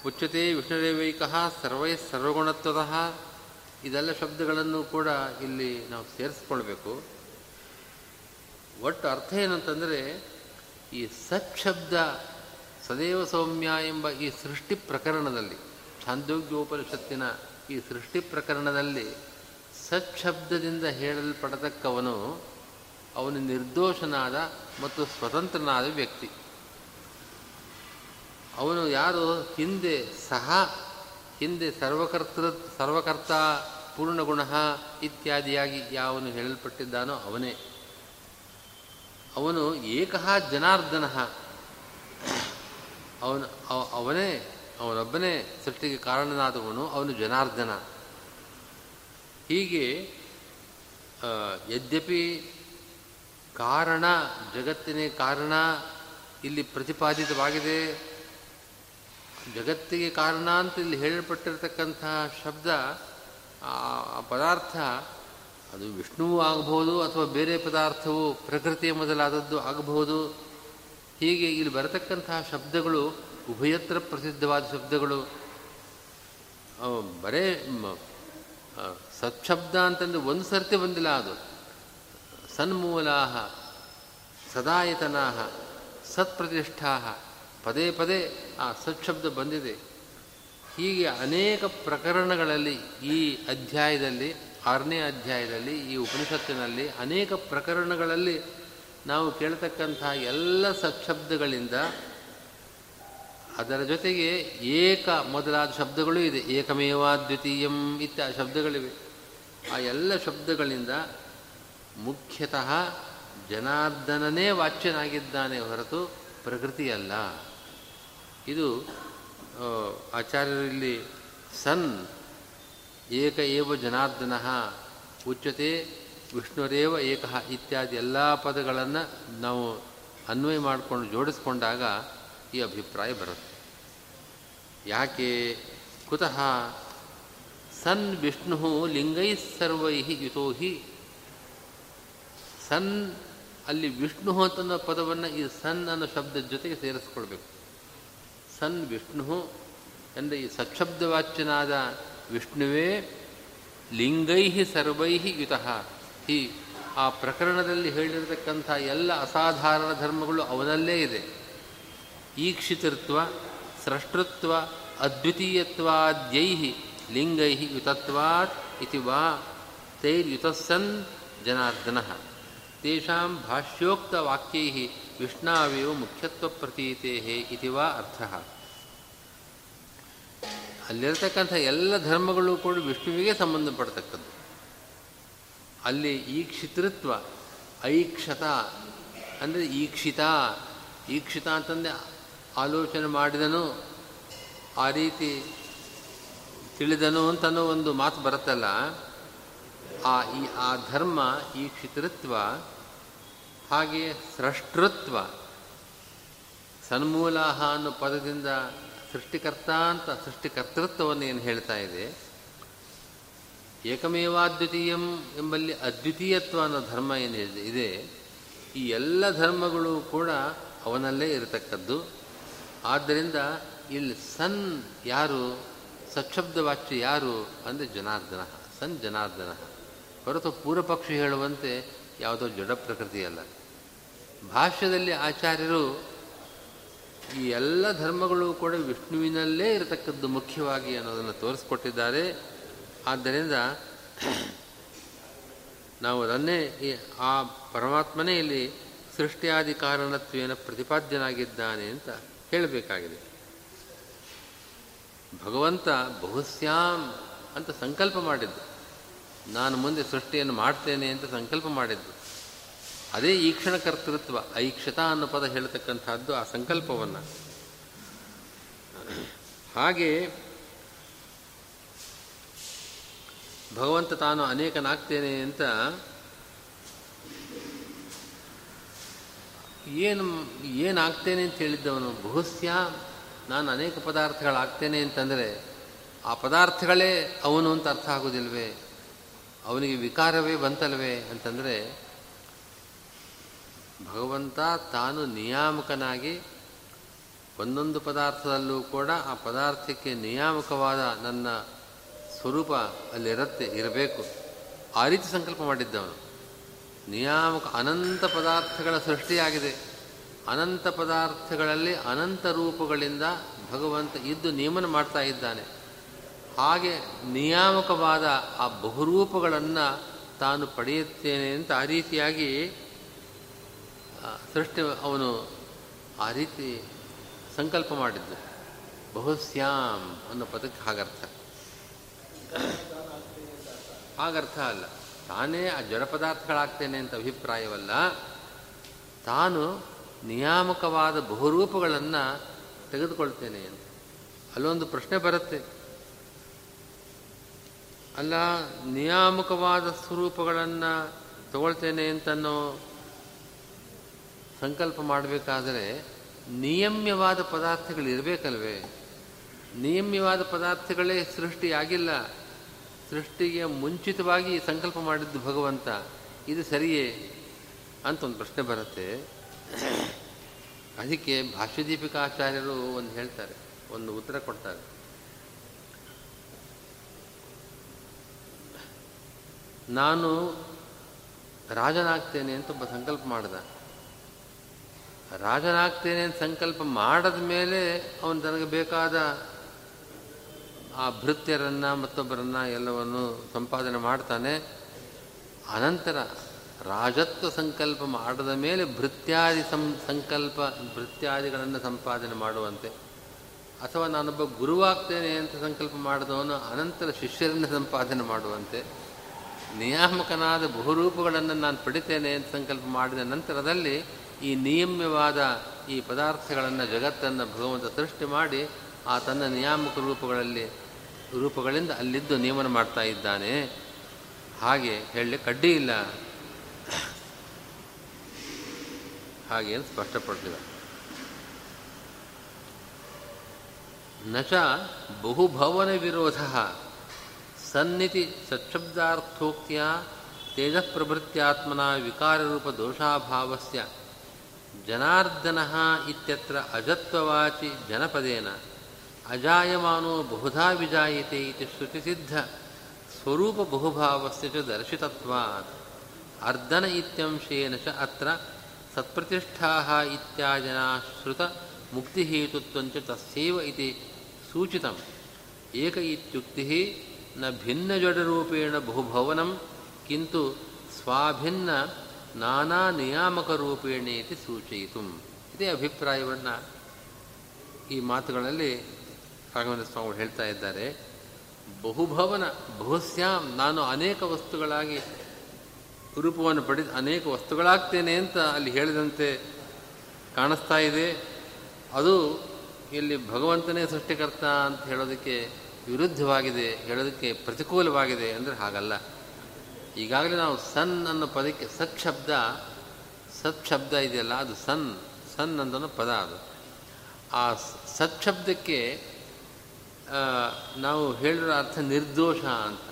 ಉಚ್ಚತೆ ವಿಷ್ಣುರೇವೈಕ ಸರ್ವೈ ಸರ್ವಗುಣತ್ವದ ಇದೆಲ್ಲ ಶಬ್ದಗಳನ್ನು ಕೂಡ ಇಲ್ಲಿ ನಾವು ಸೇರಿಸ್ಕೊಳ್ಬೇಕು. ಒಟ್ಟು ಅರ್ಥ ಏನಂತಂದರೆ, ಈ ಸತ್ ಶಬ್ದ ಸದೇವ ಸೌಮ್ಯ ಎಂಬ ಈ ಸೃಷ್ಟಿ ಪ್ರಕರಣದಲ್ಲಿ, ಛಾಂದೋಗ್ಯೋಪನಿಷತ್ತಿನ ಈ ಸೃಷ್ಟಿ ಪ್ರಕರಣದಲ್ಲಿ ಸತ್ ಶಬ್ದದಿಂದ ಹೇಳಲ್ಪಡತಕ್ಕವನು ಅವನು ನಿರ್ದೋಷನಾದ ಮತ್ತು ಸ್ವತಂತ್ರನಾದ ವ್ಯಕ್ತಿ. ಅವನು ಯಾರು? ಹಿಂದೆ ಸಹ, ಹಿಂದೆ ಸರ್ವಕರ್ತೃ ಸರ್ವಕರ್ತ ಪೂರ್ಣಗುಣ ಇತ್ಯಾದಿಯಾಗಿ ಯಾವನು ಹೇಳಲ್ಪಟ್ಟಿದ್ದಾನೋ ಅವನೇ. ಅವನು ಏಕಃ ಜನಾರ್ದನ. ಅವನು ಅವನೇ, ಅವನೊಬ್ಬನೇ ಸೃಷ್ಟಿಗೆ ಕಾರಣನಾದವನು, ಅವನು ಜನಾರ್ದನ. ಹೀಗೆ ಯದ್ಯಪಿ ಕಾರಣ ಜಗತ್ತಿನೇ ಕಾರಣ, ಇಲ್ಲಿ ಪ್ರತಿಪಾದಿತವಾಗಿದೆ. ಜಗತ್ತಿಗೆ ಕಾರಣ ಅಂತ ಇಲ್ಲಿ ಹೇಳಲ್ಪಟ್ಟಿರತಕ್ಕಂತಹ ಶಬ್ದ ಆ ಪದಾರ್ಥ ಅದು ವಿಷ್ಣುವು ಆಗಬಹುದು ಅಥವಾ ಬೇರೆ ಪದಾರ್ಥವು ಪ್ರಕೃತಿಯ ಮೊದಲಾದದ್ದು ಆಗಬಹುದು. ಹೀಗೆ ಇಲ್ಲಿ ಬರತಕ್ಕಂತಹ ಶಬ್ದಗಳು ಉಭಯತ್ರ ಪ್ರಸಿದ್ಧವಾದ ಶಬ್ದಗಳು. ಬರೇ ಸತ್ಶಬ್ದ ಅಂತಂದು ಒಂದು ಸರ್ತಿ ಬಂದಿಲ್ಲ ಅದು. ಸನ್ಮೂಲಾ ಸದಾಯತನಾ ಸತ್ಪ್ರತಿಷ್ಠಾ ಪದೇ ಪದೇ ಆ ಸತ್ಶಬ್ದ ಬಂದಿದೆ. ಹೀಗೆ ಅನೇಕ ಪ್ರಕರಣಗಳಲ್ಲಿ ಈ ಅಧ್ಯಾಯದಲ್ಲಿ ಆರನೇ ಅಧ್ಯಾಯದಲ್ಲಿ ಈ ಉಪನಿಷತ್ತಿನಲ್ಲಿ ಅನೇಕ ಪ್ರಕರಣಗಳಲ್ಲಿ ನಾವು ಕೇಳ್ತಕ್ಕಂಥ ಎಲ್ಲ ಸತ್ಶಬ್ದಗಳಿಂದ ಅದರ ಜೊತೆಗೆ ಏಕ ಮೊದಲಾದ ಶಬ್ದಗಳು ಇದೆ. ಏಕಮೇವ ದ್ವಿತೀಯಂ ಇತ್ಯಾದಿ ಶಬ್ದಗಳಿವೆ. ಆ ಎಲ್ಲ ಶಬ್ದಗಳಿಂದ ಮುಖ್ಯತಃ ಜನಾರ್ದನನೇ ವಾಚ್ಯನಾಗಿದ್ದಾನೆ ಹೊರತು ಪ್ರಕೃತಿಯಲ್ಲ. ಇದು ಆಚಾರ್ಯರಲ್ಲಿ ಸನ್ ಏಕ ಏವ ಜನಾರ್ದನ ಉಚ್ಯತೆ ವಿಷ್ಣುರೇವ ಏಕ ಇತ್ಯಾದಿ ಎಲ್ಲ ಪದಗಳನ್ನು ನಾವು ಅನ್ವಯ ಮಾಡಿಕೊಂಡು ಜೋಡಿಸ್ಕೊಂಡಾಗ ಈ ಅಭಿಪ್ರಾಯ ಬರುತ್ತೆ. ಯಾಕೆ? ಕುತಃ ಸನ್ ವಿಷ್ಣು ಸರ್ವೈ ಯುತೋ ಹಿ ಸನ್ ಅಲ್ಲಿ ವಿಷ್ಣು ಅಂತನ್ನೋ ಪದವನ್ನು ಈ ಸನ್ ಅನ್ನೋ ಶಬ್ದದ ಜೊತೆಗೆ ಸೇರಿಸ್ಕೊಳ್ಬೇಕು. ಸನ್ ವಿಷ್ಣು ಅಂದರೆ ಈ ಸತ್ಶಬ್ದವಾಚ್ಯನಾದ ವಿಷ್ಣುವೇ ಲಿಂಗೈ ಸರ್ವೈ ಯುತಃ. ಹಿ, ಆ ಪ್ರಕರಣದಲ್ಲಿ ಹೇಳಿರತಕ್ಕಂಥ ಎಲ್ಲ ಅಸಾಧಾರಣ ಧರ್ಮಗಳು ಅವನಲ್ಲೇ ಇದೆ. ಈಕ್ಷಿತೃತ್ವ, ಸೃಷ್ಟೃತ್ವ ಅದ್ವಿತೀಯತ್ವಾದ್ಯೈ ಲಿಂಗೈ ಯುತತ್ವಾತ್ ಇತಿ ವಾ ತೈರ್ಯುತಸ್ಸನ್ ಜನಾರ್ದನ. ತೇಷಾಂ ಭಾಷ್ಯೋಕ್ತ ವಾಕ್ಯೈ ವಿಷ್ಣಾವೇವ ಮುಖ್ಯತ್ವ ಪ್ರತೀತೆ ಇತಿ ವಾ ಅರ್ಥ. ಅಲ್ಲಿರತಕ್ಕಂಥ ಎಲ್ಲ ಧರ್ಮಗಳು ಕೂಡ ವಿಷ್ಣುವಿಗೆ ಸಂಬಂಧಪಡ್ತಕ್ಕದ್ದು. ಅಲ್ಲಿ ಈಕ್ಷಿತೃತ್ವ, ಐಕ್ಷತ, ಅಂದರೆ ಈಕ್ಷಿತ ಈಕ್ಷಿತ ಅಂತಂದರೆ ಆಲೋಚನೆ ಮಾಡಿದನು, ಆ ರೀತಿ ತಿಳಿದನು ಅಂತನೋ ಒಂದು ಮಾತು ಬರುತ್ತಲ್ಲ, ಆ ಈ, ಆ ಧರ್ಮ ಈ ಕ್ಷಿತೃತ್ವ ಹಾಗೆ ಸೃಷ್ಟೃತ್ವ, ಸನ್ಮೂಲಾಹ ಅನ್ನೋ ಪದದಿಂದ ಸೃಷ್ಟಿಕರ್ತ ಅಂತ ಸೃಷ್ಟಿಕರ್ತೃತ್ವವನ್ನು ಏನು ಹೇಳ್ತಾ ಇದೆ? ಏಕಮೇವಾದ್ವಿತೀಯಂ ಎಂಬಲ್ಲಿ ಅದ್ವಿತೀಯತ್ವ ಅನ್ನೋ ಧರ್ಮ ಏನು ಇದೆ? ಈ ಎಲ್ಲ ಧರ್ಮಗಳು ಕೂಡ ಅವನಲ್ಲೇ ಇರತಕ್ಕದ್ದು. ಆದ್ದರಿಂದ ಇಲ್ಲಿ ಸನ್ ಯಾರು? ಸಕ್ಷಬ್ದ ವಾಚ್ಯ ಯಾರು? ಅಂದರೆ ಜನಾರ್ದನ. ಸನ್ ಜನಾರ್ದನ. ಹೊರತು ಪೂರ್ವಪಕ್ಷಿ ಹೇಳುವಂತೆ ಯಾವುದೋ ಜಡ ಪ್ರಕೃತಿಯಲ್ಲ ಭಾಷ್ಯದಲ್ಲಿ ಆಚಾರ್ಯರು ಈ ಎಲ್ಲ ಧರ್ಮಗಳು ಕೂಡ ವಿಷ್ಣುವಿನಲ್ಲೇ ಇರತಕ್ಕದ್ದು ಮುಖ್ಯವಾಗಿ ಅನ್ನೋದನ್ನು ತೋರಿಸ್ಕೊಟ್ಟಿದ್ದಾರೆ. ಆದ್ದರಿಂದ ನಾವು ಅದನ್ನೇ ಆ ಪರಮಾತ್ಮನೇ ಇಲ್ಲಿ ಸೃಷ್ಟಿಯಾದಿ ಕಾರಣತ್ವೇನ ಪ್ರತಿಪಾದ್ಯನಾಗಿದ್ದಾನೆ ಅಂತ ಹೇಳಬೇಕಾಗಿದೆ. ಭಗವಂತ ಬಹುಶ್ಯಾಮ್ ಅಂತ ಸಂಕಲ್ಪ ಮಾಡಿದ್ದು. ನಾನು ಮುಂದೆ ಸೃಷ್ಟಿಯನ್ನು ಮಾಡ್ತೇನೆ ಅಂತ ಸಂಕಲ್ಪ ಮಾಡಿದ್ದು. ಅದೇ ಈಕ್ಷಣ ಕರ್ತೃತ್ವ, ಐಕ್ಷತ ಅನ್ನೋ ಪದ ಹೇಳ್ತಕ್ಕಂಥದ್ದು ಆ ಸಂಕಲ್ಪವನ್ನು. ಹಾಗೆ ಭಗವಂತ ತಾನು ಅನೇಕನಾಗ್ತೇನೆ ಅಂತ ಏನು, ಏನಾಗ್ತೇನೆ ಅಂತ ಹೇಳಿದ್ದವನು, ಬಹುಸ್ಯ ನಾನು ಅನೇಕ ಪದಾರ್ಥಗಳಾಗ್ತೇನೆ ಅಂತಂದರೆ ಆ ಪದಾರ್ಥಗಳೇ ಅವನು ಅಂತ ಅರ್ಥ ಆಗೋದಿಲ್ವೇ? ಅವನಿಗೆ ವಿಕಾರವೇ ಬಂತಲ್ವೇ ಅಂತಂದರೆ ಭಗವಂತ ತಾನು ನಿಯಾಮಕನಾಗಿ ಒಂದೊಂದು ಪದಾರ್ಥದಲ್ಲೂ ಕೂಡ ಆ ಪದಾರ್ಥಕ್ಕೆ ನಿಯಾಮಕವಾದ ನನ್ನ ಸ್ವರೂಪ ಅಲ್ಲಿರತ್ತೆ, ಇರಬೇಕು. ಆ ರೀತಿ ಸಂಕಲ್ಪ ಮಾಡಿದ್ದವನು. ನಿಯಾಮಕ ಅನಂತ ಪದಾರ್ಥಗಳ ಸೃಷ್ಟಿಯಾಗಿದೆ. ಅನಂತ ಪದಾರ್ಥಗಳಲ್ಲಿ ಅನಂತ ರೂಪಗಳಿಂದ ಭಗವಂತ ಇದ್ದು ನಿಯಮನ ಮಾಡ್ತಾ ಇದ್ದಾನೆ. ಹಾಗೆ ನಿಯಾಮಕವಾದ ಆ ಬಹುರೂಪಗಳನ್ನು ತಾನು ಪಡೆಯುತ್ತೇನೆ ಅಂತ ಆ ರೀತಿಯಾಗಿ ಸೃಷ್ಟಿ ಅವನು ಆ ರೀತಿ ಸಂಕಲ್ಪ ಮಾಡಿದ್ದು. ಬಹುಶ್ಯಾಮ್ ಅನ್ನೋ ಪದಕ್ಕೆ ಹಾಗರ್ಥ. ಹಾಗರ್ಥ ಅಲ್ಲ. ತಾನೇ ಆ ಜಡ ಪದಾರ್ಥಗಳಾಗ್ತೇನೆ ಅಂತ ಅಭಿಪ್ರಾಯವಲ್ಲ. ತಾನು ನಿಯಾಮಕವಾದ ಬಹುರೂಪಗಳನ್ನು ತೆಗೆದುಕೊಳ್ತೇನೆ ಅಂತ. ಅಲ್ಲೊಂದು ಪ್ರಶ್ನೆ ಬರುತ್ತೆ. ಅಲ್ಲ, ನಿಯಾಮಕವಾದ ಸ್ವರೂಪಗಳನ್ನು ತಗೊಳ್ತೇನೆ ಅಂತನೋ ಸಂಕಲ್ಪ ಮಾಡಬೇಕಾದರೆ ನಿಯಮ್ಯವಾದ ಪದಾರ್ಥಗಳು ಇರಬೇಕಲ್ವೇ? ನಿಯಮ್ಯವಾದ ಪದಾರ್ಥಗಳೇ ಸೃಷ್ಟಿಯಾಗಿಲ್ಲ. ಸೃಷ್ಟಿಗೆ ಮುಂಚಿತವಾಗಿ ಸಂಕಲ್ಪ ಮಾಡಿದ್ದು ಭಗವಂತ. ಇದು ಸರಿಯೇ? ಅಂತ ಒಂದು ಪ್ರಶ್ನೆ ಬರುತ್ತೆ. ಅದಕ್ಕೆ ಭಾಷ್ಯದೀಪಿಕಾಚಾರ್ಯರು ಒಂದು ಹೇಳ್ತಾರೆ, ಒಂದು ಉತ್ತರ ಕೊಡ್ತಾರೆ. ನಾನು ರಾಜನಾಗ್ತೇನೆ ಅಂತ ಒಬ್ಬ ಸಂಕಲ್ಪ ಮಾಡ್ದ. ರಾಜನಾಗ್ತೇನೆ ಅಂತ ಸಂಕಲ್ಪ ಮಾಡದ ಮೇಲೆ ಅವನು ತನಗೆ ಬೇಕಾದ ಆ ಭೃತ್ಯರನ್ನು ಮತ್ತೊಬ್ಬರನ್ನು ಎಲ್ಲವನ್ನು ಸಂಪಾದನೆ ಮಾಡ್ತಾನೆ. ಅನಂತರ ರಾಜತ್ವ ಸಂಕಲ್ಪ ಮಾಡದ ಮೇಲೆ ಭೃತ್ಯಾದಿ ಸಂ, ಸಂಕಲ್ಪ, ಭೃತ್ಯಾದಿಗಳನ್ನು ಸಂಪಾದನೆ ಮಾಡುವಂತೆ. ಅಥವಾ ನಾನೊಬ್ಬ ಗುರುವಾಗ್ತೇನೆ ಅಂತ ಸಂಕಲ್ಪ ಮಾಡಿದವನು ಅನಂತರ ಶಿಷ್ಯರನ್ನು ಸಂಪಾದನೆ ಮಾಡುವಂತೆ. ನಿಯಾಮಕನಾದ ಬಹುರೂಪಗಳನ್ನು ನಾನು ಪಡಿತೇನೆ ಅಂತ ಸಂಕಲ್ಪ ಮಾಡಿದ ನಂತರದಲ್ಲಿ ಈ ನಿಯಮ್ಯವಾದ ಈ ಪದಾರ್ಥಗಳನ್ನು ಜಗತ್ತನ್ನು ಭಗವಂತ ಸೃಷ್ಟಿ ಮಾಡಿ ಆ ತನ್ನ ನಿಯಾಮಕ ರೂಪಗಳಲ್ಲಿ, ರೂಪಗಳಿಂದ ಅಲ್ಲಿದ್ದು ನಿಯಮನ ಮಾಡ್ತಾ ಇದ್ದಾನೆ. ಹಾಗೆ ಹೇಳಿ ಕಡ್ಡಿ ಇಲ್ಲ. ಹಾಗೆ ಅಂತ ಸ್ಪಷ್ಟಪಡ್ತೀವಿ ನಚ ಬಹುಭವನ ವಿರೋಧ ಸನ್ನಿತಿ ಸಚ್ಛಬ್ದಾರ್ಥೋಕ್ತಿಯ ತೇಜಃಪ್ರಭೃತ್ಯಾತ್ಮನ ವಿಕಾರರೂಪ ದೋಷಾಭಾವಸ್ಯ. ಜನಾರ್ದನ ಇತ್ಯತ್ರ ಅಜತ್ವವಾಚಿ ಜನಪದೇನ. ಅಜಾಯಮಾನೋ ಬಹುಧಾ ವಿಜಾಯಿತೆ ಇತಿ ಶ್ರುತಿಸಿದ್ಧ. ಸ್ವರೂಪ ಬಹುಭಾವಸ್ಯ ಚ ದರ್ಶಿತತ್ವಾತ್. ಅರ್ಧನ ಇತ್ಯಂಶೇನ ಚ ಅತ್ರ ಸತ್ಪ್ರತಿಷ್ಠಾ ಇತ್ಯಾಜನಾ ಶ್ರುತ ಮುಕ್ತಿಹೇತುತ್ವಂಚ ತಸ್ಯೈವ ಇತಿ ಸೂಚಿತಂ. ಏಕ ಇತ್ಯುಕ್ತಿ ನ ಭಿನ್ನಜಡರೂಪೇಣ ಬಹುಭವನಂ, ಕಿಂತು ಸ್ವಾಭಿನ್ನ ನಾನಾ ನಿಯಾಮಕ ರೂಪೇಣೇತಿ ಸೂಚಯಿತು. ಇದೇ ಅಭಿಪ್ರಾಯವನ್ನು ಈ ಮಾತುಗಳಲ್ಲಿ ರಾಘವೇಂದ್ರ ಸ್ವಾಮಿಗಳು ಹೇಳ್ತಾ ಇದ್ದಾರೆ. ಬಹುಭವನ, ಬಹುಶ್ಯಾಮ್, ನಾನು ಅನೇಕ ವಸ್ತುಗಳಾಗಿ ರೂಪವನ್ನು ಪಡೆದು ಅನೇಕ ವಸ್ತುಗಳಾಗ್ತೇನೆ ಅಂತ ಅಲ್ಲಿ ಹೇಳಿದಂತೆ ಕಾಣಿಸ್ತಾ ಇದೆ. ಅದು ಇಲ್ಲಿ ಭಗವಂತನೇ ಸೃಷ್ಟಿಕರ್ತ ಅಂತ ಹೇಳೋದಕ್ಕೆ ವಿರುದ್ಧವಾಗಿದೆ, ಹೇಳೋದಕ್ಕೆ ಪ್ರತಿಕೂಲವಾಗಿದೆ ಅಂದರೆ ಹಾಗಲ್ಲ. ಈಗಾಗಲೇ ನಾವು ಸನ್ ಅನ್ನೋ ಪದಕ್ಕೆ ಸತ್ ಶಬ್ದ ಸತ್ ಶಬ್ದ ಇದೆಯಲ್ಲ, ಅದು ಸನ್ ಸನ್ ಅನ್ನೋ ಪದ ಅದು. ಆ ಸತ್ ಶಬ್ದಕ್ಕೆ ನಾವು ಹೇಳಿರೋ ಅರ್ಥ ನಿರ್ದೋಷ ಅಂತ.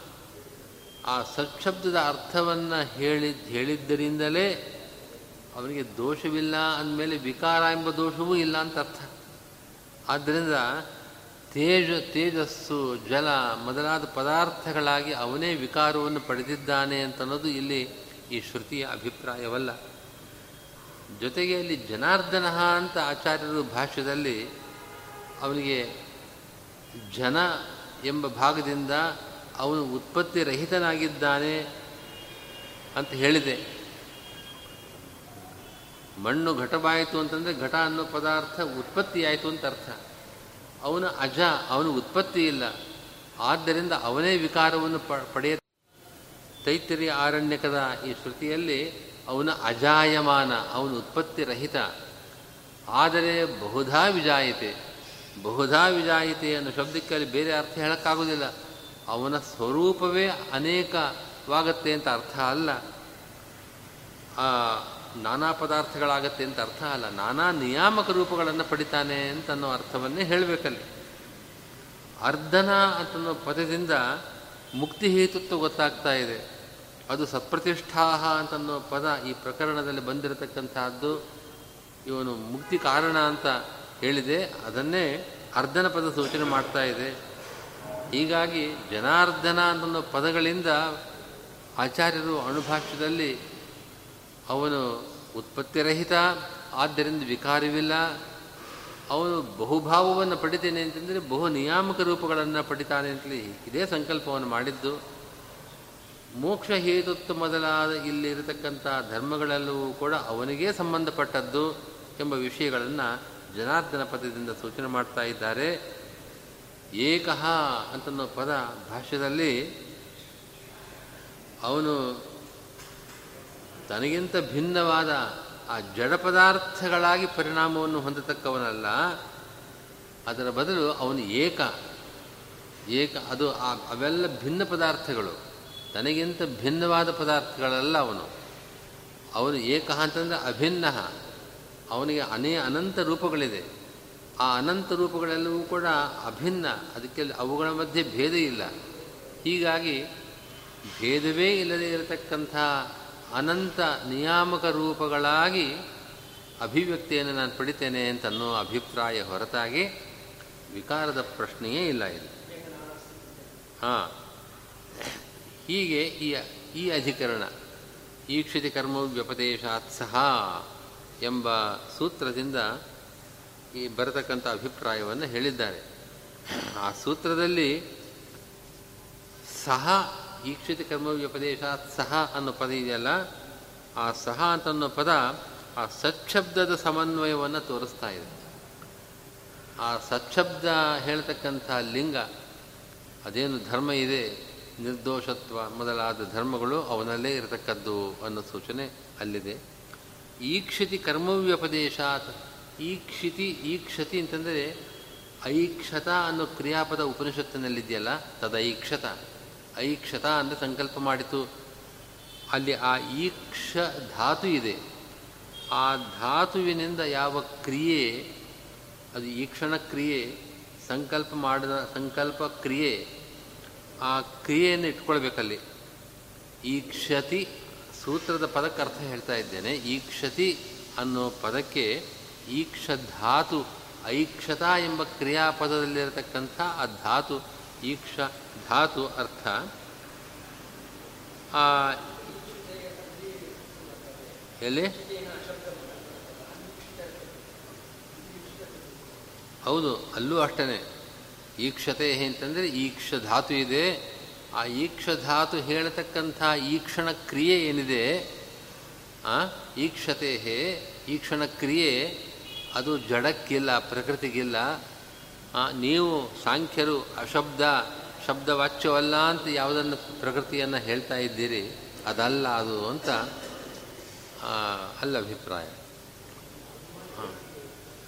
ಆ ಸತ್ ಶಬ್ದದ ಅರ್ಥವನ್ನು ಹೇಳಿದ್, ಹೇಳಿದ್ದರಿಂದಲೇ ಅವನಿಗೆ ದೋಷವಿಲ್ಲ ಅಂದಮೇಲೆ ವಿಕಾರ ಎಂಬ ದೋಷವೂ ಇಲ್ಲ ಅಂತ ಅರ್ಥ. ಆದ್ದರಿಂದ ತೇಜ ತೇಜಸ್ಸು ಜಲ ಮೊದಲಾದ ಪದಾರ್ಥಗಳಾಗಿ ಅವನೇ ವಿಕಾರವನ್ನು ಪಡೆದಿದ್ದಾನೆ ಅಂತನ್ನೋದು ಇಲ್ಲಿ ಈ ಶ್ರುತಿಯ ಅಭಿಪ್ರಾಯವಲ್ಲ. ಜೊತೆಗೆ ಅಲ್ಲಿ ಜನಾರ್ದನ ಅಂತ ಆಚಾರ್ಯರು ಭಾಷ್ಯದಲ್ಲಿ ಅವನಿಗೆ ಜನ ಎಂಬ ಭಾಗದಿಂದ ಅವನು ಉತ್ಪತ್ತಿ ರಹಿತನಾಗಿದ್ದಾನೆ ಅಂತ ಹೇಳಿದೆ. ಮಣ್ಣು ಘಟವಾಯಿತು ಅಂತಂದರೆ ಘಟ ಅನ್ನೋ ಪದಾರ್ಥ ಉತ್ಪತ್ತಿಯಾಯಿತು ಅಂತ ಅರ್ಥ. ಅವನ ಅಜ, ಅವನು ಉತ್ಪತ್ತಿ ಇಲ್ಲ. ಆದ್ದರಿಂದ ಅವನೇ ವಿಕಾರವನ್ನು ಪ, ಪಡೆಯ ತೈತರಿಯ ಆರಣ್ಯಕದ ಈ ಶ್ರುತಿಯಲ್ಲಿ ಅವನ ಅಜಾಯಮಾನ, ಅವನು ಉತ್ಪತ್ತಿ ರಹಿತ. ಆದರೆ ಬಹುಧಾ ವಿಜಾಯಿತೆ ಬಹುಧಾ ವಿಜಾಯಿತೆ ಅನ್ನೋ ಶಬ್ದಕ್ಕೆ ಅಲ್ಲಿ ಬೇರೆ ಅರ್ಥ ಹೇಳೋಕ್ಕಾಗೋದಿಲ್ಲ ಅವನ ಸ್ವರೂಪವೇ ಅನೇಕವಾಗತ್ತೆ ಅಂತ ಅರ್ಥ ಅಲ್ಲ. ನಾನಾ ಪದಾರ್ಥಗಳಾಗತ್ತೆ ಅಂತ ಅರ್ಥ ಅಲ್ಲ. ನಾನಾ ನಿಯಾಮಕ ರೂಪಗಳನ್ನು ಪಡಿತಾನೆ ಅಂತ ಅನ್ನೋ ಅರ್ಥವನ್ನೇ ಹೇಳಬೇಕಲ್ಲಿ. ಅರ್ಧನ ಅಂತನ್ನೋ ಪದದಿಂದ ಮುಕ್ತಿ ಹೇತುತ್ವ ಗೊತ್ತಾಗ್ತಾ ಇದೆ. ಅದು ಸತ್ಪ್ರತಿಷ್ಠಾಹ ಅಂತನ್ನೋ ಪದ ಈ ಪ್ರಕರಣದಲ್ಲಿ ಬಂದಿರತಕ್ಕಂತಹದ್ದು ಇವನು ಮುಕ್ತಿ ಕಾರಣ ಅಂತ ಹೇಳಿದೆ. ಅದನ್ನೇ ಅರ್ಧನ ಪದ ಸೂಚನೆ ಮಾಡ್ತಾ ಇದೆ. ಹೀಗಾಗಿ ಜನಾರ್ಧನ ಅನ್ನೋ ಪದಗಳಿಂದ ಆಚಾರ್ಯರು ಅಣುಭಾಷ್ಯದಲ್ಲಿ ಅವನು ಉತ್ಪತ್ತಿರಹಿತ, ಆದ್ದರಿಂದ ವಿಕಾರವಿಲ್ಲ. ಅವನು ಬಹುಭಾವವನ್ನು ಪಡಿತೇನೆ ಅಂತಂದರೆ ಬಹು ನಿಯಾಮಕ ರೂಪಗಳನ್ನು ಪಡಿತಾನೆ ಅಂತಲೇ ಇದೇ ಸಂಕಲ್ಪವನ್ನು ಮಾಡಿದ್ದು. ಮೋಕ್ಷ ಹೇತುತ್ವ ಮೊದಲಾದ ಇಲ್ಲಿರತಕ್ಕಂಥ ಧರ್ಮಗಳೆಲ್ಲವೂ ಕೂಡ ಅವನಿಗೇ ಸಂಬಂಧಪಟ್ಟದ್ದು ಎಂಬ ವಿಷಯಗಳನ್ನು ಜನಾರ್ದನ ಪದದಿಂದ ಸೂಚನೆ ಮಾಡ್ತಾ ಇದ್ದಾರೆ. ಏಕಹ ಅಂತನ್ನೋ ಪದ ಭಾಷ್ಯದಲ್ಲಿ ಅವನು ತನಗಿಂತ ಭಿನ್ನವಾದ ಆ ಜಡ ಪದಾರ್ಥಗಳಾಗಿ ಪರಿಣಾಮವನ್ನು ಹೊಂದತಕ್ಕವನಲ್ಲ. ಅದರ ಬದಲು ಅವನು ಏಕ. ಏಕ, ಅದು ಅವೆಲ್ಲ ಭಿನ್ನ ಪದಾರ್ಥಗಳು. ತನಗಿಂತ ಭಿನ್ನವಾದ ಪದಾರ್ಥಗಳಲ್ಲ ಅವನು. ಅವನು ಏಕ ಅಂತಂದರೆ ಅಭಿನ್ನ. ಅವನಿಗೆ ಅನೇ ಅನಂತ ರೂಪಗಳಿದೆ. ಆ ಅನಂತ ರೂಪಗಳೆಲ್ಲವೂ ಕೂಡ ಅಭಿನ್ನ. ಅದಕ್ಕೆ ಅವುಗಳ ಮಧ್ಯೆ ಭೇದ ಇಲ್ಲ. ಹೀಗಾಗಿ ಭೇದವೇ ಇಲ್ಲದೆ ಇರತಕ್ಕಂಥ ಅನಂತ ನಿಯಾಮಕ ರೂಪಗಳಾಗಿ ಅಭಿವ್ಯಕ್ತಿಯನ್ನು ನಾನು ಪಡಿತೇನೆ ಅಂತ ಅನ್ನೋ ಅಭಿಪ್ರಾಯ ಹೊರತಾಗಿ ವಿಕಾರದ ಪ್ರಶ್ನೆಯೇ ಇಲ್ಲ ಇದು. ಹಾಂ. ಹೀಗೆ ಈ ಈ ಅಧಿಕರಣ, ಈಕ್ಷಿತಿ ಕರ್ಮ ವ್ಯಪದೇಶಾತ್ ಸಹ ಎಂಬ ಸೂತ್ರದಿಂದ ಈ ಬರತಕ್ಕಂಥ ಅಭಿಪ್ರಾಯವನ್ನು ಹೇಳಿದ್ದಾರೆ. ಆ ಸೂತ್ರದಲ್ಲಿ ಸಹ ಈಕ್ಷಿತ ಕರ್ಮ ಸಹ ಅನ್ನೋ ಪದ ಇದೆಯಲ್ಲ, ಆ ಸಹ ಅಂತ ಅನ್ನೋ ಪದ ಆ ಸಚ್ಛಬ್ದದ ಸಮನ್ವಯವನ್ನು ತೋರಿಸ್ತಾ ಇದೆ. ಆ ಸಚ್ಛಬ್ದ ಹೇಳ್ತಕ್ಕಂಥ ಲಿಂಗ, ಅದೇನು ಧರ್ಮ ಇದೆ, ನಿರ್ದೋಷತ್ವ ಮೊದಲಾದ ಧರ್ಮಗಳು ಅವನಲ್ಲೇ ಇರತಕ್ಕದ್ದು ಅನ್ನೋ ಸೂಚನೆ ಅಲ್ಲಿದೆ. ಈಕ್ಷತಿ ಕರ್ಮವ್ಯಪದೇಶಾತ್, ಈಕ್ಷಿತಿ ಈಕ್ಷತಿ ಅಂತಂದರೆ ಐಕ್ಷತ ಅನ್ನೋ ಕ್ರಿಯಾಪದ ಉಪನಿಷತ್ತಿನಲ್ಲಿದೆಯಲ್ಲ, ತದೈಕ್ಷತ. ಐಕ್ಷತ ಅಂದರೆ ಸಂಕಲ್ಪ ಮಾಡಿತು. ಅಲ್ಲಿ ಆ ಈಕ್ಷ ಧಾತು ಇದೆ. ಆ ಧಾತುವಿನಿಂದ ಯಾವ ಕ್ರಿಯೆ, ಅದು ಈಕ್ಷಣ ಕ್ರಿಯೆ, ಸಂಕಲ್ಪ ಮಾಡಿದ ಸಂಕಲ್ಪ ಕ್ರಿಯೆ, ಆ ಕ್ರಿಯೆಯನ್ನು ಇಟ್ಕೊಳ್ಬೇಕಲ್ಲಿ. ಕ್ಷತಿ ಸೂತ್ರದ ಪದಕ್ಕೆ ಅರ್ಥ ಹೇಳ್ತಾ ಇದ್ದೇನೆ. ಈ ಕ್ಷತಿ ಅನ್ನೋ ಪದಕ್ಕೆ ಈಕ್ಷ ಧಾತು ಐಕ್ಷತ ಎಂಬ ಕ್ರಿಯಾಪದದಲ್ಲಿರತಕ್ಕಂಥ ಆ ಧಾತು ಈಕ್ಷ ಧಾತು ಅರ್ಥ. ಆ, ಎಲ್ಲಿ? ಹೌದು, ಅಲ್ಲೂ ಅಷ್ಟೇ ಈಕ್ಷತೆ ಅಂತಂದರೆ ಈಕ್ಷ ಧಾತು ಇದೆ. ಆ ಈಕ್ಷ ಧಾತು ಹೇಳತಕ್ಕಂಥ ಈಕ್ಷಣ ಕ್ರಿಯೆ ಏನಿದೆ, ಆ, ಈಕ್ಷತೆ ಈಕ್ಷಣ ಕ್ರಿಯೆ, ಅದು ಜಡಕ್ಕಿಲ್ಲ, ಪ್ರಕೃತಿಗಿಲ್ಲ. ನೀವು ಸಾಂಖ್ಯರು ಅಶಬ್ದ, ಶಬ್ದವಾಚ್ಯವಲ್ಲ ಅಂತ ಯಾವುದನ್ನು ಪ್ರಕೃತಿಯನ್ನು ಹೇಳ್ತಾ ಇದ್ದೀರಿ, ಅದಲ್ಲ ಅದು ಅಂತ ಅಲ್ಲ ಅಭಿಪ್ರಾಯ.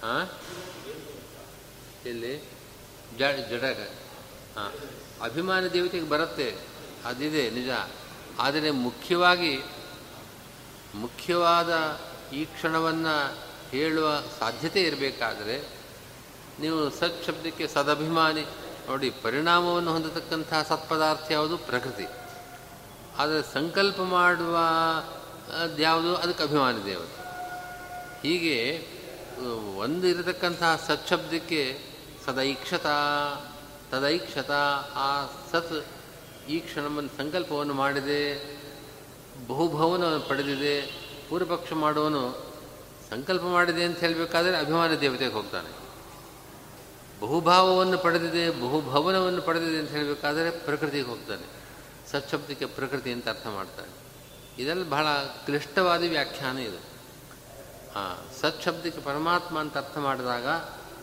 ಹಾಂ. ಇಲ್ಲಿ ಜಡ, ಜಡಗ. ಹಾಂ. ಅಭಿಮಾನ ದೇವತೆಗೆ ಬರುತ್ತೆ, ಅದಿದೆ ನಿಜ. ಆದರೆ ಮುಖ್ಯವಾಗಿ, ಮುಖ್ಯವಾದ ಈ ಕ್ಷಣವನ್ನು ಹೇಳುವ ಸಾಧ್ಯತೆ ಇರಬೇಕಾದರೆ ನೀವು ಸತ್ ಶಬ್ದಕ್ಕೆ ಸದಭಿಮಾನಿ, ನೋಡಿ ಪರಿಣಾಮವನ್ನು ಹೊಂದತಕ್ಕಂತಹ ಸತ್ಪದಾರ್ಥ ಯಾವುದು? ಪ್ರಕೃತಿ. ಆದರೆ ಸಂಕಲ್ಪ ಮಾಡುವ ಯಾವುದು? ಅದಕ್ಕೆ ಅಭಿಮಾನಿ ದೇವತೆ ಹೀಗೆ ಒಂದು ಇರತಕ್ಕಂತಹ ಸತ್ಶಬ್ದಕ್ಕೆ ಸದೈಕ್ಷತ, ತದೈಕ್ಷತ, ಆ ಸತ್ ಈ ಕ್ಷಣವನ್ನು ಸಂಕಲ್ಪವನ್ನು ಮಾಡಿದೆ, ಬಹುಭವನವನ್ನು ಪಡೆದಿದೆ, ಪೂರ್ವಪಕ್ಷ ಮಾಡುವನು ಸಂಕಲ್ಪ ಮಾಡಿದೆ ಅಂತ ಹೇಳಬೇಕಾದ್ರೆ ಅಭಿಮಾನ ದೇವತೆಗೆ ಹೋಗ್ತಾನೆ. ಬಹುಭಾವವನ್ನು ಪಡೆದಿದೆ, ಬಹುಭವನವನ್ನು ಪಡೆದಿದೆ ಅಂತ ಹೇಳಬೇಕಾದರೆ ಪ್ರಕೃತಿಗೆ ಹೋಗ್ತಾನೆ. ಸಚ್ಛಬ್ದಕ್ಕೆ ಪ್ರಕೃತಿ ಅಂತ ಅರ್ಥ ಮಾಡ್ತಾನೆ. ಇದೆಲ್ಲ ಬಹಳ ಕ್ಲಿಷ್ಟವಾದ ವ್ಯಾಖ್ಯಾನ ಇದು. ಹಾಂ ಸತ್ಶಬ್ದಕ್ಕೆ ಪರಮಾತ್ಮ ಅಂತ ಅರ್ಥ ಮಾಡಿದಾಗ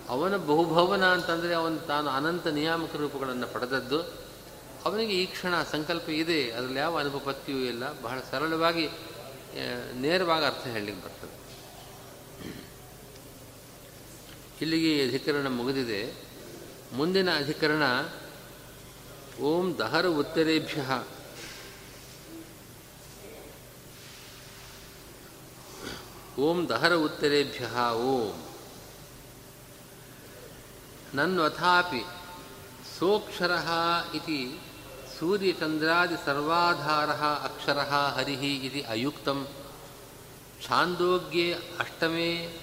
ಅವನ ಬಹುಭವನ ಅಂತಂದರೆ ಅವನು ತಾನು ಅನಂತ ನಿಯಾಮಕ ರೂಪಗಳನ್ನು ಪಡೆದದ್ದು. ಅವನಿಗೆ ಈ ಕ್ಷಣ ಸಂಕಲ್ಪ ಇದೆ, ಅದರಲ್ಲಿ ಯಾವ ಅನುಪಪತ್ತಿಯೂ ಇಲ್ಲ. ಬಹಳ ಸರಳವಾಗಿ ನೇರವಾಗಿ ಅರ್ಥ ಹೇಳಲಿಕ್ಕೆ ಬರ್ತದೆ. ಇಲ್ಲಿಗೆ ಅಧಿಕರಣ ಮುಗಿದಿದೆ. ಮುಂದಿನ ಅಧಿಕರಣ, ಓಂ ದಹರ ಉತ್ತರೇಭ್ಯ. ಓಂ ದಹರ ಉತ್ತರೇಭ್ಯ, ಓಂ. ನನ್ವಥಾಪಿ ಸೋಕ್ಷರ ಇತಿ ಸೂರ್ಯಚಂದ್ರಾದಿ ಸರ್ವಾಧಾರ ಅಕ್ಷರ ಹರಿ ಇತಿ ಅಯುಕ್ತಂ. ಛಾಂದೋಗ್ಯೆ ಅಷ್ಟಮೇ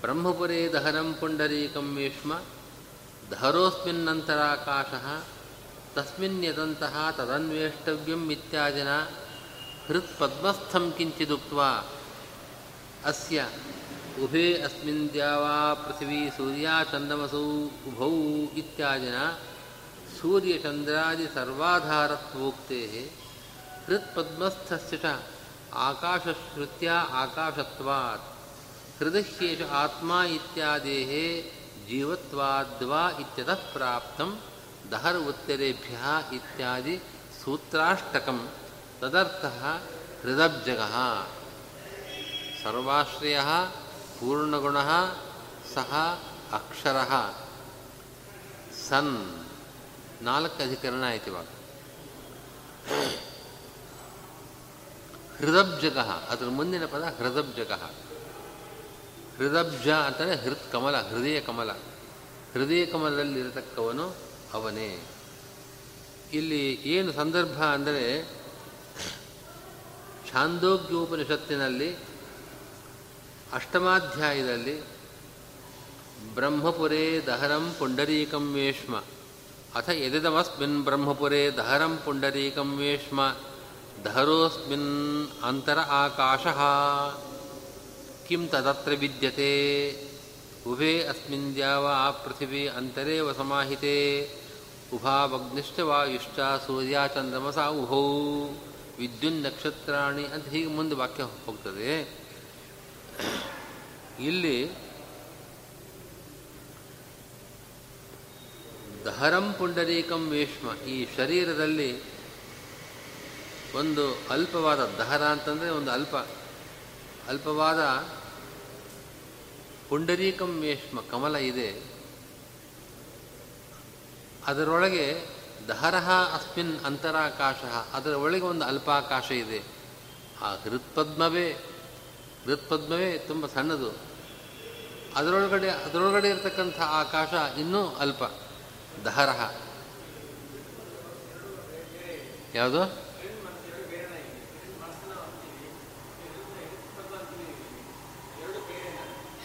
ಬ್ರಹ್ಮಪುರೇ ದಹನಂ ಪುಂಡರೀಕಂ ವೇಷ್ಮ ದಹರೋಸ್ಮಿನ್ನಂತರಾಕಾಶ ತಸ್ಮಿನ್ ಯದಂತಹ ತದನ್ವೇಷ್ಟವ್ಯಂ ಇತ್ಯಾದಿನ ಹೃತ್ಪದ್ಮಸ್ಥಂ ಕಿಂಚಿದುಕ್ತ್ವಾ ಅಸ್ಯ ಉಭೇ ಅಸ್ಮಿನ್ ದ್ಯಾವಾ ಪೃಥಿವೀ ಸೂರ್ಯಾಚಂದಮಸೌ ಉಭೌ ಇತ್ಯಾದಿನ ಸೂರ್ಯಚಂದ್ರಾದಿ ಸರ್ವಾಧಾರತ್ವೋಕ್ತೆ ಹೃತ್ಪದ್ಮಸ್ಥಸ್ಯ ಚ ಆಕಾಶಶ್ರುತ್ಯ ಆಕಾಶತ್ವಾತ್ ಹೃದಯೇಷ ಆತ್ಮ ಇತ್ಯಾದೇಃ ಜೀವತ್ವಾದ್ವಾ ಇತ್ಯತಃ ಪ್ರಾಪ್ತಂ ದಹರ್ ಉತ್ತರೇಭ್ಯ ಇತ್ಯಾದಿ ಸೂತ್ರಾಷ್ಟಕಂ ತದರ್ಥ ಹೃದಬ್ಜಗ ಸರ್ವಾಶ್ರಯ ಪೂರ್ಣಗುಣ ಸಹ ಅಕ್ಷರ ಸನ್ ನಾಲ್ಕು ಅಧಿಕರಣ ಆಯ್ತು ಇವಾಗ. ಹೃದಬ್ಜಗ, ಅದರ ಮುಂದಿನ ಪದ ಹೃದಬ್ಜಗ. ಹೃದಬ್ಜ ಅಂತಂದರೆ ಹೃತ್ ಕಮಲ, ಹೃದಯ ಕಮಲ. ಹೃದಯ ಕಮಲದಲ್ಲಿರತಕ್ಕವನು ಅವನೇ. ಇಲ್ಲಿ ಏನು ಸಂದರ್ಭ ಅಂದರೆ ಛಾಂದೋಗ್ಯೋಪನಿಷತ್ತಿನಲ್ಲಿ, ಅಷ್ಟಮಾಧ್ಯಾಯದಲ್ಲಿ ಬ್ರಹ್ಮಪುರೇ ದಹರಂ ಪುಂಡರೀಕಂ ವೇಷ್ಮ. ಅಥ ಎದಿದಮಸ್ಮಿನ್ ಬ್ರಹ್ಮಪುರೇ ದಹರಂ ಪುಂಡರೀಕಂ ವೇಷ್ಮ. ದಹರೋಸ್ಮಿನ್ ಅಂತರ ಆಕಾಶ. ತದತ್ರ ವಿದ್ಯತೆ ಉಭೇ ಅಸ್ಮಿನ್ ದ್ಯಾವ ಪೃಥಿವಿ ಅಂತರೇವ ಸಮಾಹಿತೆ ಉಭಾವಗ್ನಿಷ್ಠ ವಾಯುಷ್ಠ ಸೂರ್ಯ ಚಂದ್ರಮಸ ಉಭೌ ವಿದ್ಯುನ್ ನಕ್ಷತ್ರಾಣಿ ಅಂತ ಹೀಗೆ ಮುಂದೆ ವಾಕ್ಯ ಹೋಗ್ತದೆ. ಇಲ್ಲಿ ದಹರಂ ಪುಂಡರೀಕಂ ವೇಷ್ಮ. ಈ ಶರೀರದಲ್ಲಿ ಒಂದು ಅಲ್ಪವಾದ ದಹರ ಅಂತಂದರೆ ಒಂದು ಅಲ್ಪ, ಅಲ್ಪವಾದ ಪುಂಡರೀಕಂ ವೇಷ್ಮ ಕಮಲ ಇದೆ. ಅದರೊಳಗೆ ದಹರಹ ಅಸ್ಮಿನ್ ಅಂತರಾಕಾಶ ಅದರ ಒಳಗೆ ಒಂದು ಅಲ್ಪಾಕಾಶ ಇದೆ. ಆ ಹೃತ್ಪದ್ಮವೇ ಹೃತ್ಪದ್ಮವೇ ತುಂಬ ಸಣ್ಣದು. ಅದರೊಳಗಡೆ ಅದರೊಳಗಡೆ ಇರತಕ್ಕಂಥ ಆಕಾಶ ಇನ್ನೂ ಅಲ್ಪ, ದಹರಹ. ಯಾವುದು?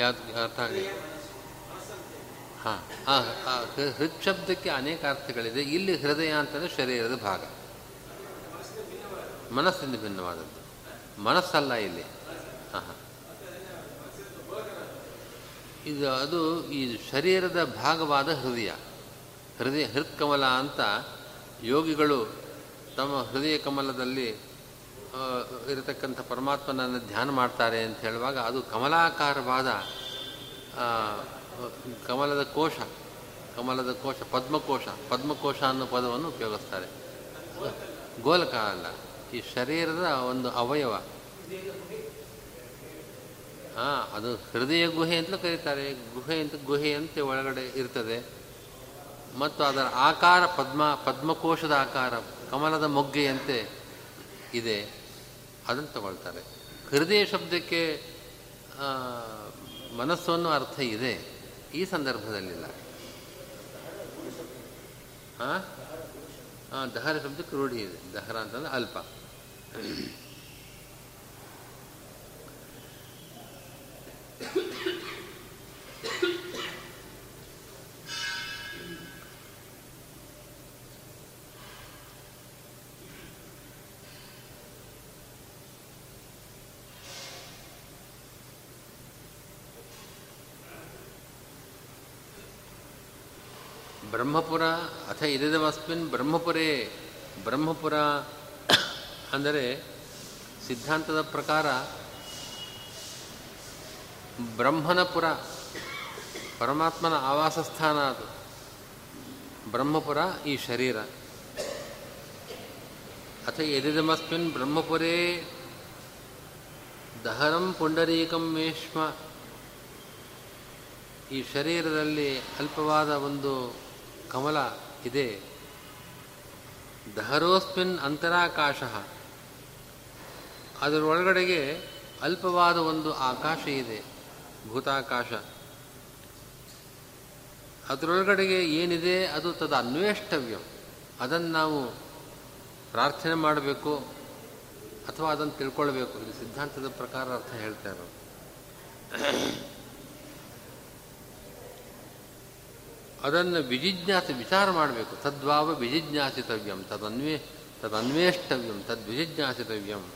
ಯಾವ್ದು ಅರ್ಥ ಆಗಲಿ ಹಾಂ ಹೃತ್ ಶಬ್ದಕ್ಕೆ ಅನೇಕ ಅರ್ಥಗಳಿದೆ. ಇಲ್ಲಿ ಹೃದಯ ಅಂತಂದರೆ ಶರೀರದ ಭಾಗ. ಮನಸ್ಸಿಂದ ಭಿನ್ನವಾದದ್ದು. ಮನಸ್ಸಲ್ಲ ಇಲ್ಲಿ. ಹಾಂ. ಇದು, ಅದು ಈ ಶರೀರದ ಭಾಗವಾದ ಹೃದಯ. ಹೃದಯ ಹೃತ್ಕಮಲ ಅಂತ ಯೋಗಿಗಳು ತಮ್ಮ ಹೃದಯ ಕಮಲದಲ್ಲಿ ಇರತಕ್ಕಂಥ ಪರಮಾತ್ಮನನ್ನು ಧ್ಯಾನ ಮಾಡ್ತಾರೆ ಅಂತ ಹೇಳುವಾಗ ಅದು ಕಮಲಾಕಾರವಾದ ಕಮಲದ ಕೋಶ ಕಮಲದ ಕೋಶ, ಪದ್ಮಕೋಶ ಪದ್ಮಕೋಶ ಅನ್ನೋ ಪದವನ್ನು ಉಪಯೋಗಿಸ್ತಾರೆ. ಗೋಲಕ ಅಲ್ಲ, ಈ ಶರೀರದ ಒಂದು ಅವಯವ. ಹಾಂ ಅದು ಹೃದಯ ಗುಹೆ ಅಂತಲೂ ಕರೀತಾರೆ, ಗುಹೆ ಅಂತ ಗುಹೆ ಅಂತ ಒಳಗಡೆ ಇರ್ತದೆ. ಮತ್ತು ಅದರ ಆಕಾರ ಪದ್ಮ, ಪದ್ಮಕೋಶದ ಆಕಾರ ಕಮಲದ ಮೊಗ್ಗೆಯಂತೆ ಇದೆ. ಅದನ್ನು ತಗೊಳ್ತಾರೆ. ಹೃದಯ ಶಬ್ದಕ್ಕೆ ಮನಸ್ಸು ಅನ್ನೋ ಅರ್ಥ ಇದೆ. ಈ ಸಂದರ್ಭದಲ್ಲಿಲ್ಲ. ಹಾಂ ದಹರ ಶಬ್ದಕ್ಕೆ ರೂಢಿ ಇದೆ. ದಹರ ಅಂತಂದ್ರೆ ಅಲ್ಪ. ಬ್ರಹ್ಮಪುರ ಅಥ ಇದಮಸ್ಮಿನ್ ಬ್ರಹ್ಮಪುರೇ, ಬ್ರಹ್ಮಪುರ ಅಂದರೆ ಸಿದ್ಧಾಂತದ ಪ್ರಕಾರ ಬ್ರಹ್ಮನಪುರ, ಪರಮಾತ್ಮನ ಆವಾಸ ಸ್ಥಾನ ಅದು. ಬ್ರಹ್ಮಪುರ ಈ ಶರೀರ. ಅಥ ಎದಿದಮಸ್ಮಿನ್ ಬ್ರಹ್ಮಪುರೇ ದಹರಂ ಪುಂಡರೀಕಂ ಮೇಷ್ಮ. ಈ ಶರೀರದಲ್ಲಿ ಅಲ್ಪವಾದ ಒಂದು ಕಮಲ ಇದೆ. ದಹರೋಸ್ಮಿನ್ ಅಂತರಾಕಾಶ. ಅದರೊಳಗಡೆಗೆ ಅಲ್ಪವಾದ ಒಂದು ಆಕಾಶ ಇದೆ, ಭೂತಾಕಾಶ. ಅದರೊಳಗಡೆಗೆ ಏನಿದೆ ಅದು ತದ ಅನ್ವೇಷ್ಟವ್ಯ. ಅದನ್ನು ನಾವು ಪ್ರಾರ್ಥನೆ ಮಾಡಬೇಕು ಅಥವಾ ಅದನ್ನು ತಿಳ್ಕೊಳ್ಬೇಕು. ಇದು ಸಿದ್ಧಾಂತದ ಪ್ರಕಾರ ಅರ್ಥ ಹೇಳ್ತಾ ಅದನ್ನು ವಿಜಿಜ್ಞಾಸ ವಿಚಾರ ಮಾಡಬೇಕು. ತದ್ವಾವ ವಿಜಿಜ್ಞಾಸಿತವ್ಯಂ ತದನ್ವೇ, ತದನ್ವೇಷ್ಟವ್ಯಂ. ತದ್ವಿಜಿಜ್ಞಾಸಿತವ್ಯಂ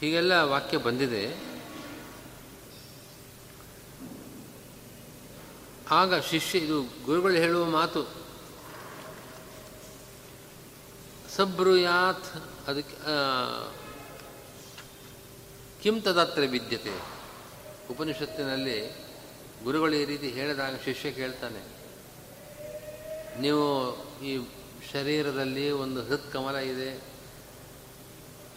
ಹೀಗೆಲ್ಲ ವಾಕ್ಯ ಬಂದಿದೆ. ಆಗ ಶಿಷ್ಯ ಇದು ಗುರುಗಳು ಹೇಳುವ ಮಾತು. ಸಬ್ರೂಯಾತ್ ಅದಕ್ಕೆ ಕಿಂ ತದತ್ರ ವಿದ್ಯತೆ. ಉಪನಿಷತ್ತಿನಲ್ಲಿ ಗುರುಗಳು ಈ ರೀತಿ ಹೇಳಿದಾಗ ಶಿಷ್ಯ ಕೇಳ್ತಾನೆ, ನೀವು ಈ ಶರೀರದಲ್ಲಿ ಒಂದು ಹೃತ್ಕಮಲ ಇದೆ,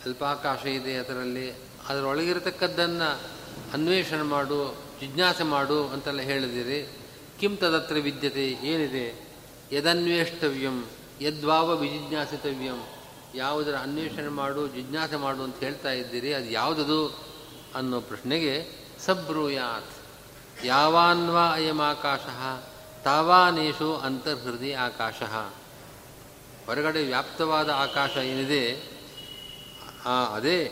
ಅಲ್ಪಾಕಾಶ ಇದೆ ಅದರಲ್ಲಿ, ಅದರೊಳಗಿರತಕ್ಕದ್ದನ್ನು ಅನ್ವೇಷಣೆ ಮಾಡು, ಜಿಜ್ಞಾಸೆ ಮಾಡು ಅಂತೆಲ್ಲ ಹೇಳಿದಿರಿ. ಕಿಂ ತದತ್ರ ವಿದ್ಯತೆ, ಏನಿದೆ? ಯದನ್ವೇಷ್ಟವ್ಯಂ ಯದ್ವಾವ ವಿಜಿಜ್ಞಾಸಿತವ್ಯಂ. ಯಾವುದರ ಅನ್ವೇಷಣೆ ಮಾಡು, ಜಿಜ್ಞಾಸೆ ಮಾಡು ಅಂತ ಹೇಳ್ತಾ ಇದ್ದೀರಿ, ಅದು ಯಾವುದದು ಅನ್ನೋ ಪ್ರಶ್ನೆಗೆ ಸಬ್ರೂಯಾತ್. ಯಾವಾನ್ವಾ ಆಕಾಶ ತಾವಾನೇಶು ಅಂತರ್ಹೃದಯ ಆಕಾಶ. ಹೊರಗಡೆ ವ್ಯಾಪ್ತವಾದ ಆಕಾಶ ಏನಿದೆ? ಅದೇ.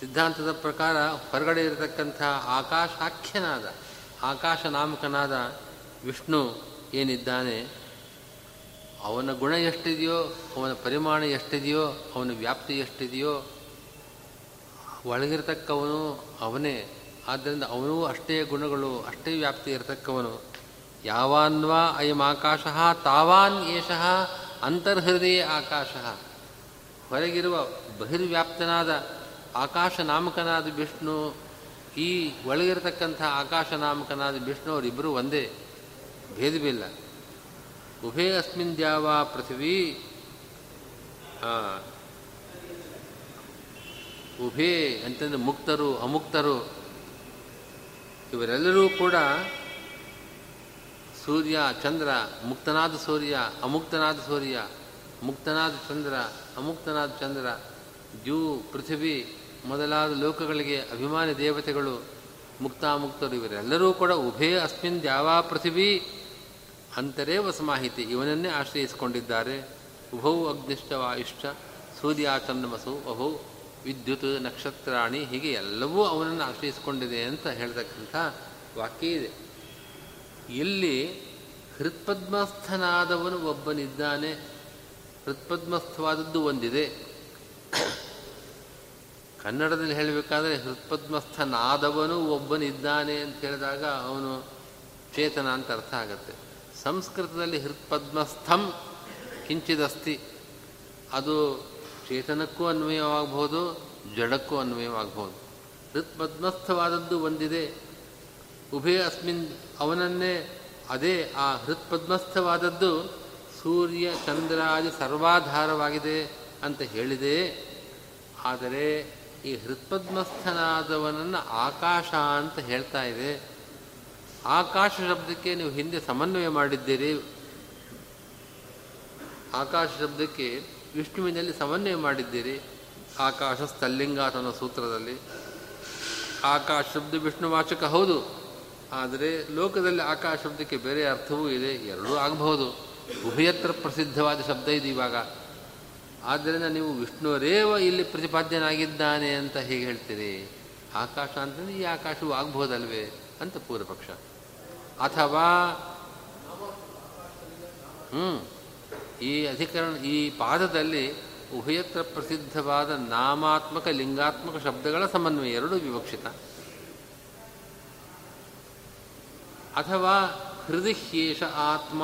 ಸಿದ್ಧಾಂತದ ಪ್ರಕಾರ ಹೊರಗಡೆ ಇರತಕ್ಕಂಥ ಆಕಾಶಾಖ್ಯನಾದ ಆಕಾಶ ನಾಮಕನಾದ ವಿಷ್ಣು ಏನಿದ್ದಾನೆ? ಅವನ ಗುಣ ಎಷ್ಟಿದೆಯೋ, ಅವನ ಪರಿಮಾಣ ಎಷ್ಟಿದೆಯೋ, ಅವನ ವ್ಯಾಪ್ತಿ ಎಷ್ಟಿದೆಯೋ, ಒಳಗಿರತಕ್ಕವನು ಅವನೇ. ಆದ್ದರಿಂದ ಅವನೂ ಅಷ್ಟೇ ಗುಣಗಳು, ಅಷ್ಟೇ ವ್ಯಾಪ್ತಿ ಇರತಕ್ಕವನು. ಯಾವಾನ್ವಾ ಅಯಂ ಆಕಾಶ, ತಾವಾನ್ ಏಷಃ, ಅಂತರ್ಹೃದಯ ಆಕಾಶ. ಹೊರಗಿರುವ ಬಹಿರ್ವ್ಯಾಪ್ತನಾದ ಆಕಾಶ ನಾಮಕನಾದ ವಿಷ್ಣು, ಈ ಒಳಗಿರತಕ್ಕಂಥ ಆಕಾಶ ನಾಮಕನಾದ ವಿಷ್ಣು ಅವರಿಬ್ಬರೂ ಒಂದೇ. ಭೇದವಿಲ್ಲ. ಉಭಯ ಅಸ್ಮಿನ್ ದ್ಯಾವ ಪೃಥ್ವಿ. ಉಭೇ ಅಂತಂದ್ರೆ ಮುಕ್ತರು, ಅಮುಕ್ತರು. ಇವರೆಲ್ಲರೂ ಕೂಡ ಸೂರ್ಯ, ಚಂದ್ರ, ಮುಕ್ತನಾದ ಸೂರ್ಯ, ಅಮುಕ್ತನಾದ ಸೂರ್ಯ, ಮುಕ್ತನಾದ ಚಂದ್ರ, ಅಮುಕ್ತನಾದ ಚಂದ್ರ, ಜೂ, ಪೃಥ್ವಿ ಮೊದಲಾದ ಲೋಕಗಳಿಗೆ ಅಭಿಮಾನಿ ದೇವತೆಗಳು, ಮುಕ್ತಾಮುಕ್ತರು ಇವರೆಲ್ಲರೂ ಕೂಡ ಉಭಯ ಅಸ್ಮಿನ್ ದ್ಯಾವಾ ಪೃಥ್ವಿ ಅಂತರೇ ವಸಮಾಹಿತಿ ಇವನನ್ನೇ ಆಶ್ರಯಿಸಿಕೊಂಡಿದ್ದಾರೆ. ಉಭೌ ಅಗ್ನಿಶ್ಚ ವಾಯುಶ್ಚ ಸೂರ್ಯ ಚಂದ್ರಮಸು ಅಭೌ ವಿದ್ಯುತ್ ನಕ್ಷತ್ರಾಣಿ ಹೀಗೆ ಎಲ್ಲವೂ ಅವನನ್ನು ಆಶ್ರಯಿಸಿಕೊಂಡಿದೆ ಅಂತ ಹೇಳ್ತಕ್ಕಂಥ ವಾಕ್ಯ ಇದೆ. ಇಲ್ಲಿ ಹೃತ್ಪದ್ಮಸ್ಥನಾದವನು ಒಬ್ಬನಿದ್ದಾನೆ. ಹೃತ್ಪದ್ಮಸ್ಥವಾದದ್ದು ಒಂದಿದೆ. ಕನ್ನಡದಲ್ಲಿ ಹೇಳಬೇಕಾದ್ರೆ ಹೃತ್ಪದ್ಮಸ್ಥನಾದವನು ಒಬ್ಬನಿದ್ದಾನೆ ಅಂತ ಹೇಳಿದಾಗ ಅವನು ಚೇತನ ಅಂತ ಅರ್ಥ ಆಗುತ್ತೆ. ಸಂಸ್ಕೃತದಲ್ಲಿ ಹೃತ್ಪದ್ಮಸ್ಥಂ ಕಿಂಚಿದಸ್ತಿ. ಅದು ಚೇತನಕ್ಕೂ ಅನ್ವಯವಾಗಬಹುದು, ಜಡಕ್ಕೂ ಅನ್ವಯವಾಗಬಹುದು. ಹೃತ್ಪದ್ಮಸ್ಥವಾದದ್ದು ಒಂದಿದೆ. ಉಭಯ ಅಸ್ಮಿನ್ ಅವನನ್ನೇ ಅದೇ ಆ ಹೃತ್ಪದ್ಮಸ್ಥವಾದದ್ದು ಸೂರ್ಯ ಚಂದ್ರಾದಿ ಸರ್ವಾಧಾರವಾಗಿದೆ ಅಂತ ಹೇಳಿದೆ. ಆದರೆ ಈ ಹೃತ್ಪದ್ಮಸ್ಥನಾದವನನ್ನು ಆಕಾಶ ಅಂತ ಹೇಳ್ತಾ ಇದೆ. ಆಕಾಶ ಶಬ್ದಕ್ಕೆ ನೀವು ಹಿಂದೆ ಸಮನ್ವಯ ಮಾಡಿದ್ದೀರಿ. ಆಕಾಶ ಶಬ್ದಕ್ಕೆ ವಿಷ್ಣುವಿನಲ್ಲಿ ಸಮನ್ವಯ ಮಾಡಿದ್ದೀರಿ? ಆಕಾಶ ಸ್ಥಲಿಂಗ ತನ್ನ ಸೂತ್ರದಲ್ಲಿ. ಆಕಾಶ ಶಬ್ದ ವಿಷ್ಣುವಾಚಕ ಹೌದು. ಆದರೆ ಲೋಕದಲ್ಲಿ ಆಕಾಶ ಶಬ್ದಕ್ಕೆ ಬೇರೆ ಅರ್ಥವೂ ಇದೆ, ಎರಡೂ ಆಗಬಹುದು. ಉಭಯತ್ರ ಪ್ರಸಿದ್ಧವಾದ ಶಬ್ದ ಇದೆ ಇವಾಗ. ಆದ್ದರಿಂದ ನೀವು ವಿಷ್ಣುವರೇವ ಇಲ್ಲಿ ಪ್ರತಿಪಾದ್ಯನಾಗಿದ್ದಾನೆ ಅಂತ ಹೇಗೆ ಹೇಳ್ತೀರಿ? ಆಕಾಶ ಅಂತಂದರೆ ಈ ಆಕಾಶವೂ ಆಗ್ಬೋದಲ್ವೇ ಅಂತ ಪೂರ್ವಪಕ್ಷ. ಅಥವಾ ಹ್ಞೂ ಈ ಅಧಿಕರಣ, ಈ ಪಾದದಲ್ಲಿ ಉಭಯತ್ರ ಪ್ರಸಿದ್ಧವಾದ ನಾಮಾತ್ಮಕ, ಲಿಂಗಾತ್ಮಕ ಶಬ್ದಗಳ ಸಮನ್ವಯ ಎರಡೂ ವಿವಕ್ಷಿತ. ಅಥವಾ ಹೃದಯೇಶ ಆತ್ಮ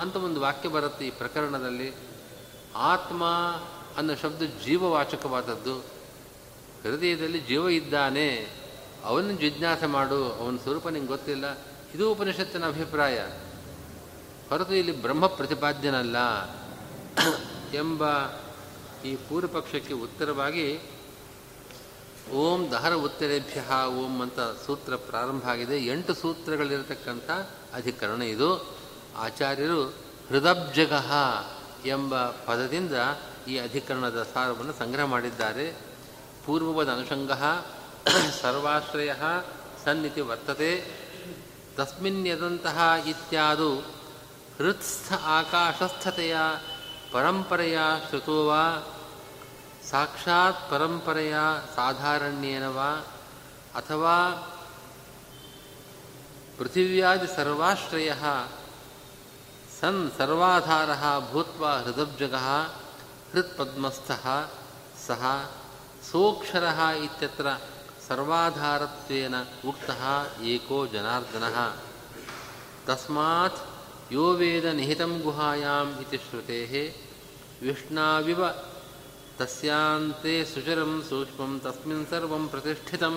ಅಂತ ಒಂದು ವಾಕ್ಯ ಬರುತ್ತೆ ಈ ಪ್ರಕರಣದಲ್ಲಿ. ಆತ್ಮ ಅನ್ನೋ ಶಬ್ದ ಜೀವವಾಚಕವಾದದ್ದು. ಹೃದಯದಲ್ಲಿ ಜೀವ ಇದ್ದಾನೆ. ಅವನ ಜಿಜ್ಞಾಸೆ ಮಾಡು, ಅವನ ಸ್ವರೂಪ ನಿಂಗೆ ಗೊತ್ತಿಲ್ಲ. ಇದು ಉಪನಿಷತ್ತಿನ ಅಭಿಪ್ರಾಯ. ಹೊರತು ಇಲ್ಲಿ ಬ್ರಹ್ಮ ಪ್ರತಿಪಾದ್ಯನಲ್ಲ ಎಂಬ ಈ ಪೂರ್ವಪಕ್ಷಕ್ಕೆ ಉತ್ತರವಾಗಿ ಓಂ ದಹರ ಉತ್ತರೇಭ್ಯ ಓಂ ಅಂತ ಸೂತ್ರ ಪ್ರಾರಂಭ ಆಗಿದೆ. ಎಂಟು ಸೂತ್ರಗಳಿರತಕ್ಕಂಥ ಅಧಿಕರಣ ಇದು. ಆಚಾರ್ಯರು ಹೃದಬ್ಜಗ ಎಂಬ ಪದದಿಂದ ಈ ಅಧಿಕರಣದ ಸಾರವನ್ನು ಸಂಗ್ರಹ ಮಾಡಿದ್ದಾರೆ. ಪೂರ್ವವದ ಅನುಷಂಗ ಸರ್ವಾಶ್ರಯ ಸನ್ನಿತಿ ವರ್ತತೆ. ತಸ್ಮಿನ್ಯದಂತಹ ಇತ್ಯಾದು ಹೃತ್ಸ್ಥ ಆಕಾಶಸ್ಥತೆಯ ಪರಂಪರೆಯ ಶ್ರುತೋ ವಾ ಸಾಕ್ಷಾತ್ ಪರಂಪರೆಯ ಸಾಧಾರಣ್ಯೇನ ವಾ ಅಥವಾ ಪೃಥಿವ್ಯಾದಿ ಸರ್ವಾಶ್ರಯ ಸನ್ ಸರ್ವಾಧಾರ ಭೂತ್ವ ಹೃದಬ್ಜಗ ಹೃತ್ಪದ್ಮಸ್ಥ ಸಹ ಸೋಕ್ಷರ ಇತ್ಯತ್ರ ಸರ್ವಾಧಾರತ್ವೇನ ಉಕ್ತಃ ಏಕೋ ಜನಾರ್ದನಃ ತಸ್ಮಾತ್ ಯೋ ವೇದ ನಿಹಿತಂ ಗುಹಾಯಾಂ ಇತಿ ಶ್ರುತೆ ವಿಷ್ಣಾವಿವ ತಸ್ಯಾಂತೆ ಸುಚರಂ ಸೂಕ್ಷ್ಮಂ ತಸ್ಮಿನ್ ಸರ್ವಂ ಪ್ರತಿಷ್ಠಿತಂ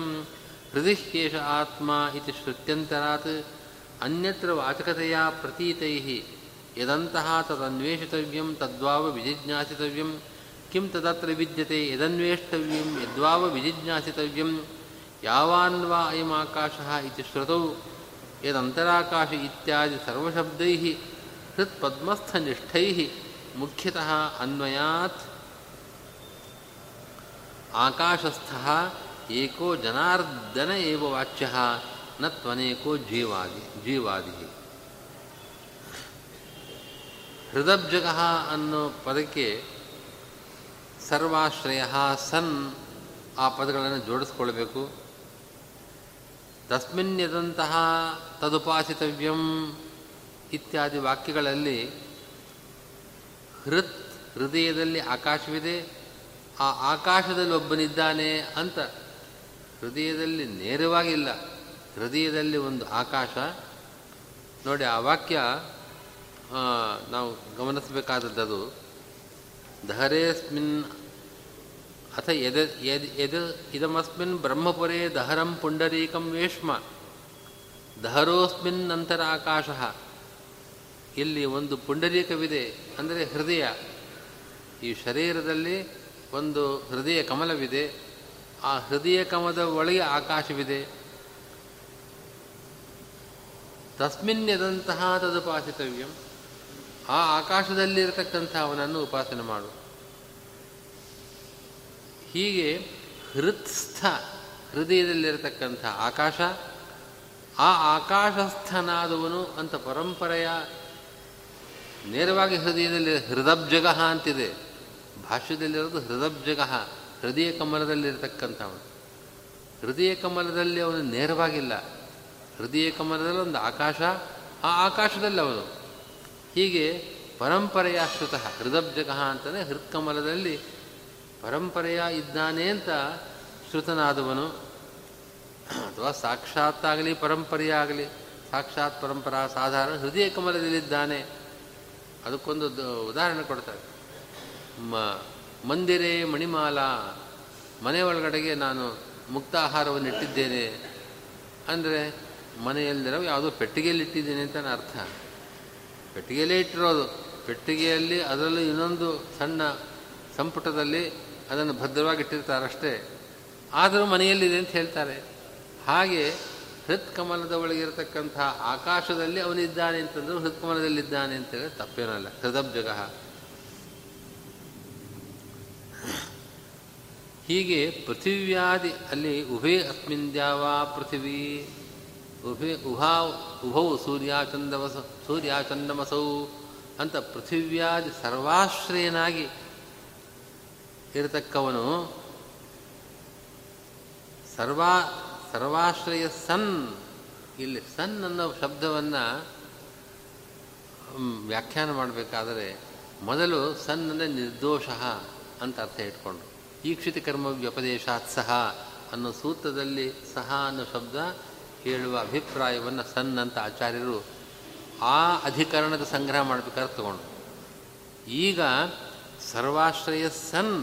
ಹೃದಯ ಹ್ಯೇಷ ಆತ್ಮ ಇತಿ ಶ್ರುತ್ಯಂತರಾತ್ ಅನ್ಯತ್ರ ವಾಚಕತೆಯ ಪ್ರತೀತೈಃ ಯದಂತಹ ತದನ್ವೇಷಿತವ್ಯಂ ತದ್ವಾವ ವಿಜಿಜ್ಞಾಸಿತವ್ಯಂ ಕಿಂ ತದತ್ರ ವಿದ್ಯತೆ ಯದನ್ವೇಷ್ಟವ್ಯಂ ಯದ್ವಾವ ವಿಜಿಜ್ಞಾಸಿತವ್ಯಂ ಯಾವಾನ್ವಾ ಅಯಮಾಕಾಶಃ ಇತಿ ಶ್ರುತೌ ಯದಂತರಾಕಾಶ ಇತ್ಯಾದಿ ಸರ್ವಶಬ್ದೈಃ ಹೃತ್ಪದ್ಮಸ್ಥನಿಷ್ಠೈಃ ಮುಖ್ಯತಃ ಅನ್ವಯಾತ್ ಆಕಾಶಸ್ಥ ಏಕೋ ಜನಾರ್ದನ ಏವ ವಾಚ್ಯ ನ ತ್ವನೇಕೋ ಜೀವಾದಿ ಜೀವಾದಿ ಹೃದಬ್ಜಗ ಅನ್ನೋ ಪದಕ್ಕೆ ಸರ್ವಾಶ್ರಯ ಸನ್ ಆ ಪದಗಳನ್ನು ಜೋಡಿಸ್ಕೊಳ್ಬೇಕು. ತಸ್ಮಿನ್ಯದಂತಹ ತದುಪಾಸಿತವ್ಯಂ ಇತ್ಯಾದಿ ವಾಕ್ಯಗಳಲ್ಲಿ ಹೃತ್ ಹೃದಯದಲ್ಲಿ ಆಕಾಶವಿದೆ, ಆ ಆಕಾಶದಲ್ಲಿ ಒಬ್ಬನಿದ್ದಾನೆ ಅಂತ ಹೃದಯದಲ್ಲಿ ನೇರವಾಗಿಲ್ಲ ಹೃದಯದಲ್ಲಿ ಒಂದು ಆಕಾಶ. ನೋಡಿ, ಆ ವಾಕ್ಯ ನಾವು ಗಮನಿಸಬೇಕಾದದ್ದು ದಹರೇಸ್ಮಿನ್ ಅಥ ಯದ ಯದ್ ಯದ್ ಇದಮಸ್ಮಿನ್ ಬ್ರಹ್ಮಪುರೇ ದಹರಂ ಪುಂಡರೀಕಂ ವೇಷ್ಮ ದಹರೋಸ್ಮಿನ್ ನಂತರ ಆಕಾಶ ಇಲ್ಲಿ ಒಂದು ಪುಂಡರೀಕವಿದೆ ಅಂದರೆ ಹೃದಯ. ಈ ಶರೀರದಲ್ಲಿ ಒಂದು ಹೃದಯ ಕಮಲವಿದೆ. ಆ ಹೃದಯ ಕಮಲದ ಒಳಗೆ ಆಕಾಶವಿದೆ. ತಸ್ಮಿನ್ಯದಂತಹ ತದುಪಾಸಿತವ್ಯಂ, ಆ ಆಕಾಶದಲ್ಲಿರತಕ್ಕಂಥ ಅವನನ್ನು ಉಪಾಸನೆ ಮಾಡು. ಹೀಗೆ ಹೃತ್ಸ್ಥ ಹೃದಯದಲ್ಲಿರತಕ್ಕಂಥ ಆಕಾಶ, ಆ ಆಕಾಶಸ್ಥನಾದವನು ಅಂತ ಪರಂಪರೆಯ ನೇರವಾಗಿ ಹೃದಯದಲ್ಲಿ ಹೃದಬ್ಜಗ ಅಂತಿದೆ. ಭಾಷ್ಯದಲ್ಲಿರೋದು ಹೃದಬ್ಜಗ, ಹೃದಯ ಕಮಲದಲ್ಲಿರತಕ್ಕಂಥವನು. ಹೃದಯ ಕಮಲದಲ್ಲಿ ಅವನು ನೇರವಾಗಿಲ್ಲ. ಹೃದಯ ಕಮಲದಲ್ಲಿ ಒಂದು ಆಕಾಶ, ಆ ಆಕಾಶದಲ್ಲಿ ಅವನು. ಹೀಗೆ ಪರಂಪರೆಯ ಶ್ರುತಃ ಹೃದಬ್ಜಗ ಅಂತಲೇ ಹೃತ್ಕಮಲದಲ್ಲಿ ಪರಂಪರೆಯ ಇದ್ದಾನೆ ಅಂತ ಶ್ರುತನಾದವನು. ಅಥವಾ ಸಾಕ್ಷಾತ್ತಾಗಲಿ, ಪರಂಪರೆಯಾಗಲಿ, ಸಾಕ್ಷಾತ್ ಪರಂಪರಾ ಸಾಧಾರಣ ಹೃದಯ ಕಮಲದಲ್ಲಿದ್ದಾನೆ. ಅದಕ್ಕೊಂದು ಉದಾಹರಣೆ ಕೊಡ್ತಾರೆ. ಮ, ಮಂದಿರೇ ಮಣಿಮಾಲ, ಮನೆ ಒಳಗಡೆಗೆ ನಾನು ಮುಕ್ತ ಆಹಾರವನ್ನು ಇಟ್ಟಿದ್ದೇನೆ. ಅಂದರೆ ಮನೆಯಲ್ಲಿರೋ ಯಾವುದೋ ಪೆಟ್ಟಿಗೆಯಲ್ಲಿ ಇಟ್ಟಿದ್ದೇನೆ ಅಂತ ಅರ್ಥ. ಪೆಟ್ಟಿಗೆಯಲ್ಲೇ ಇಟ್ಟಿರೋದು. ಪೆಟ್ಟಿಗೆಯಲ್ಲಿ ಅದರಲ್ಲೂ ಇನ್ನೊಂದು ಸಣ್ಣ ಸಂಪುಟದಲ್ಲಿ ಅದನ್ನು ಭದ್ರವಾಗಿಟ್ಟಿರ್ತಾರಷ್ಟೇ ಆದರೂ ಮನೆಯಲ್ಲಿದೆ ಅಂತ ಹೇಳ್ತಾರೆ. ಹಾಗೆ ಹೃತ್ಕಮಲದ ಒಳಗಿರತಕ್ಕಂಥ ಆಕಾಶದಲ್ಲಿ ಅವನಿದ್ದಾನೆ ಅಂತಂದ್ರೆ ಹೃತ್ಕಮಲದಲ್ಲಿದ್ದಾನೆ ಅಂತೇಳಿ ತಪ್ಪೇನಲ್ಲ. ಹೃದಬ್ಜಗ. ಹೀಗೆ ಪೃಥಿವ್ಯಾದಿ ಅಲ್ಲಿ ಉಭೇ ಅಸ್ಮಿನ್ ದ್ಯಾವಾ ಪೃಥಿವಿ. ಉಭೆ ಉಭಾ ಉಭೌ ಸೂರ್ಯಾಚಂದಮಸ ಸೂರ್ಯಾಚಂದಮಸೌ ಅಂತ ಪೃಥಿವ್ಯಾದಿ ಸರ್ವಾಶ್ರಯನಾಗಿ ಇರತಕ್ಕವನು ಸರ್ವಾ ಸರ್ವಾಶ್ರಯ ಸನ್. ಇಲ್ಲಿ ಸನ್ ಅನ್ನೋ ಶಬ್ದವನ್ನು ವ್ಯಾಖ್ಯಾನ ಮಾಡಬೇಕಾದರೆ ಮೊದಲು ಸನ್ ಅಂದರೆ ನಿರ್ದೋಷ ಅಂತ ಅರ್ಥ ಇಟ್ಕೊಂಡು, ಈಕ್ಷಿತ ಕರ್ಮ ವ್ಯಪದೇಶಾತ್ ಸಹ ಅನ್ನೋ ಸೂತ್ರದಲ್ಲಿ ಸಹ ಅನ್ನೋ ಶಬ್ದ ಹೇಳುವ ಅಭಿಪ್ರಾಯವನ್ನು ಸನ್ ಅಂತ ಆಚಾರ್ಯರು ಆ ಅಧಿಕರಣದ ಸಂಗ್ರಹ ಮಾಡಬೇಕಾದ್ರೆ ತಗೊಂಡು. ಈಗ ಸರ್ವಾಶ್ರಯ ಸನ್,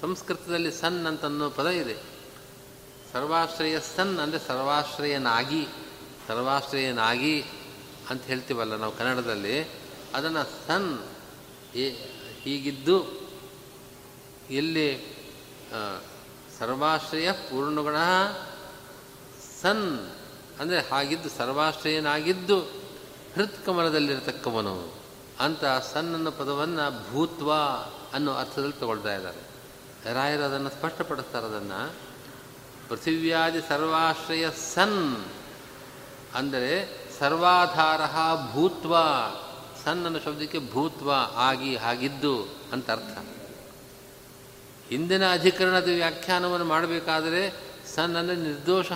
ಸಂಸ್ಕೃತದಲ್ಲಿ ಸನ್ ಅಂತ ಅನ್ನೋ ಪದ ಇದೆ. ಸರ್ವಾಶ್ರಯ ಸನ್ ಅಂದರೆ ಸರ್ವಾಶ್ರಯನಾಗಿ ಸರ್ವಾಶ್ರಯನಾಗಿ ಅಂತ ಹೇಳ್ತೀವಲ್ಲ ನಾವು ಕನ್ನಡದಲ್ಲಿ. ಅದನ್ನು ಸನ್ ಹೀಗಿದ್ದು ಇಲ್ಲಿ ಸರ್ವಾಶ್ರಯ ಪೂರ್ಣಗುಣ ಸನ್ ಅಂದರೆ ಹಾಗಿದ್ದು, ಸರ್ವಾಶ್ರಯನಾಗಿದ್ದು ಹೃತ್ಕಮಲದಲ್ಲಿರತಕ್ಕವನು. ಅಂತ ಸನ್ ಅನ್ನೋ ಪದವನ್ನು ಭೂತ್ವ ಅನ್ನೋ ಅರ್ಥದಲ್ಲಿ ತಗೊಳ್ತಾ ಇದ್ದಾರೆ. ರಾಯರು ಅದನ್ನು ಸ್ಪಷ್ಟಪಡಿಸ್ತಾರೆ ಅದನ್ನು ಪೃಥಿವ್ಯಾದಿ ಸರ್ವಾಶ್ರಯ ಸನ್ ಅಂದರೆ ಸರ್ವಾಧಾರ ಭೂತ್ವ, ಸನ್ ಅನ್ನೋ ಶಬ್ದಕ್ಕೆ ಭೂತ್ವ ಆಗಿ ಹಾಗಿದ್ದು ಅಂತ ಅರ್ಥ. ಹಿಂದಿನ ಅಧಿಕರಣದ ವ್ಯಾಖ್ಯಾನವನ್ನು ಮಾಡಬೇಕಾದರೆ ಸನ್ ಅಂದರೆ ನಿರ್ದೋಷ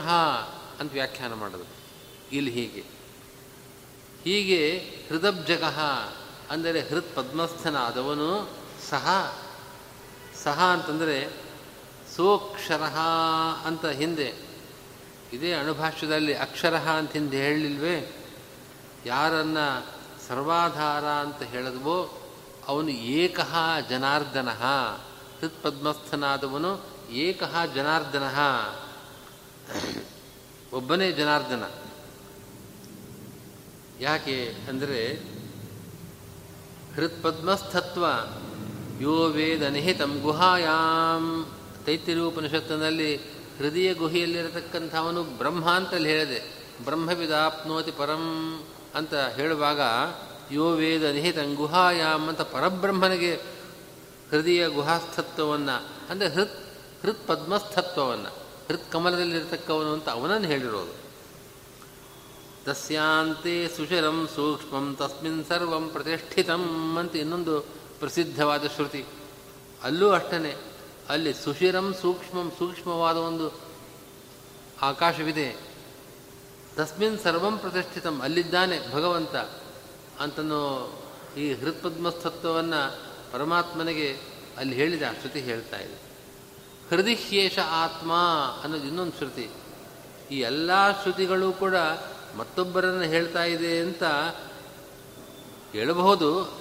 ಅಂತ ವ್ಯಾಖ್ಯಾನ ಮಾಡೋದು ಇಲ್ಲಿ ಹೀಗೆ. ಹೀಗೆ ಹೃದಬ್ಜಗಃ ಅಂದರೆ ಹೃತ್ ಪದ್ಮಸ್ಥನಾದವನು ಸಹ ಸಹ ಅಂತಂದರೆ ಸೋಕ್ಷರ ಅಂತ ಹಿಂದೆ, ಇದೇ ಅಣುಭಾಷ್ಯದಲ್ಲಿ ಅಕ್ಷರ ಅಂತ ಹಿಂದೆ ಹೇಳಲಿಲ್ವೇ? ಯಾರನ್ನು ಸರ್ವಾಧಾರ ಅಂತ ಹೇಳಿದ್ವೋ, ಅವನು ಏಕಃ ಜನಾರ್ದನ ಹೃತ್ಪದ್ಮಸ್ಥನಾದವನು ಏಕಃ ಜನಾರ್ದನ. ಒಬ್ಬನೇ ಜನಾರ್ದನ. ಯಾಕೆ ಅಂದರೆ ಹೃತ್ಪದ್ಮಸ್ಥತ್ವ ಯೋ ವೇದ ನಿಹಿತಂ ಗುಹಾಯಾಂ. ತೈತಿರೂಪನಿಷತ್ತಿನಲ್ಲಿ ಹೃದಯ ಗುಹೆಯಲ್ಲಿರತಕ್ಕಂಥವನು ಬ್ರಹ್ಮ ಅಂತಲ್ಲಿ ಹೇಳಿದೆ, ಬ್ರಹ್ಮವಿದಾಪ್ನೋತಿ ಪರಂ ಅಂತ ಹೇಳುವಾಗ, ಯೋ ವೇದ ನಿಹಿತಂ ಗುಹಾಯಾಮ್ ಅಂತ ಪರಬ್ರಹ್ಮನಿಗೆ ಹೃದಯ ಗುಹಾಸ್ಥತ್ವವನ್ನು, ಅಂದರೆ ಹೃತ್ ಹೃತ್ ಪದ್ಮಸ್ಥತ್ವವನ್ನು, ಹೃತ್ ಕಮಲದಲ್ಲಿರತಕ್ಕವನು ಅಂತ ಅವನನ್ನು ಹೇಳಿರೋದು. ತಸ್ಯಾಂತೆ ಸುಶರಂ ಸೂಕ್ಷ್ಮಂ ತಸ್ಮಿನ್ ಸರ್ವಂ ಪ್ರತಿಷ್ಠಿತಂ ಅಂತ ಇನ್ನೊಂದು ಪ್ರಸಿದ್ಧವಾದ ಶ್ರುತಿ. ಅಲ್ಲೂ ಅಷ್ಟನೇ, ಅಲ್ಲಿ ಸುಶಿರಂ ಸೂಕ್ಷ್ಮಂ ಸೂಕ್ಷ್ಮವಾದ ಒಂದು ಆಕಾಶವಿದೆ. ತಸ್ಮಿನ್ ಸರ್ವಂ ಪ್ರತಿಷ್ಠಿತಂ, ಅಲ್ಲಿದ್ದಾನೆ ಭಗವಂತ ಅಂತನೋ ಈ ಹೃತ್ಪದ್ಮಸ್ತತ್ವವನ್ನು ಪರಮಾತ್ಮನಿಗೆ ಅಲ್ಲಿ ಹೇಳಿದ, ಆ ಶ್ರುತಿ ಹೇಳ್ತಾ ಇದೆ. ಹೃದಿಹ್ಯೇಷ ಆತ್ಮ ಅನ್ನೋದು ಇನ್ನೊಂದು ಶ್ರುತಿ. ಈ ಎಲ್ಲ ಶ್ರುತಿಗಳು ಕೂಡ ಮತ್ತೊಬ್ಬರನ್ನು ಹೇಳ್ತಾ ಇದೆ ಅಂತ ಹೇಳಬಹುದು.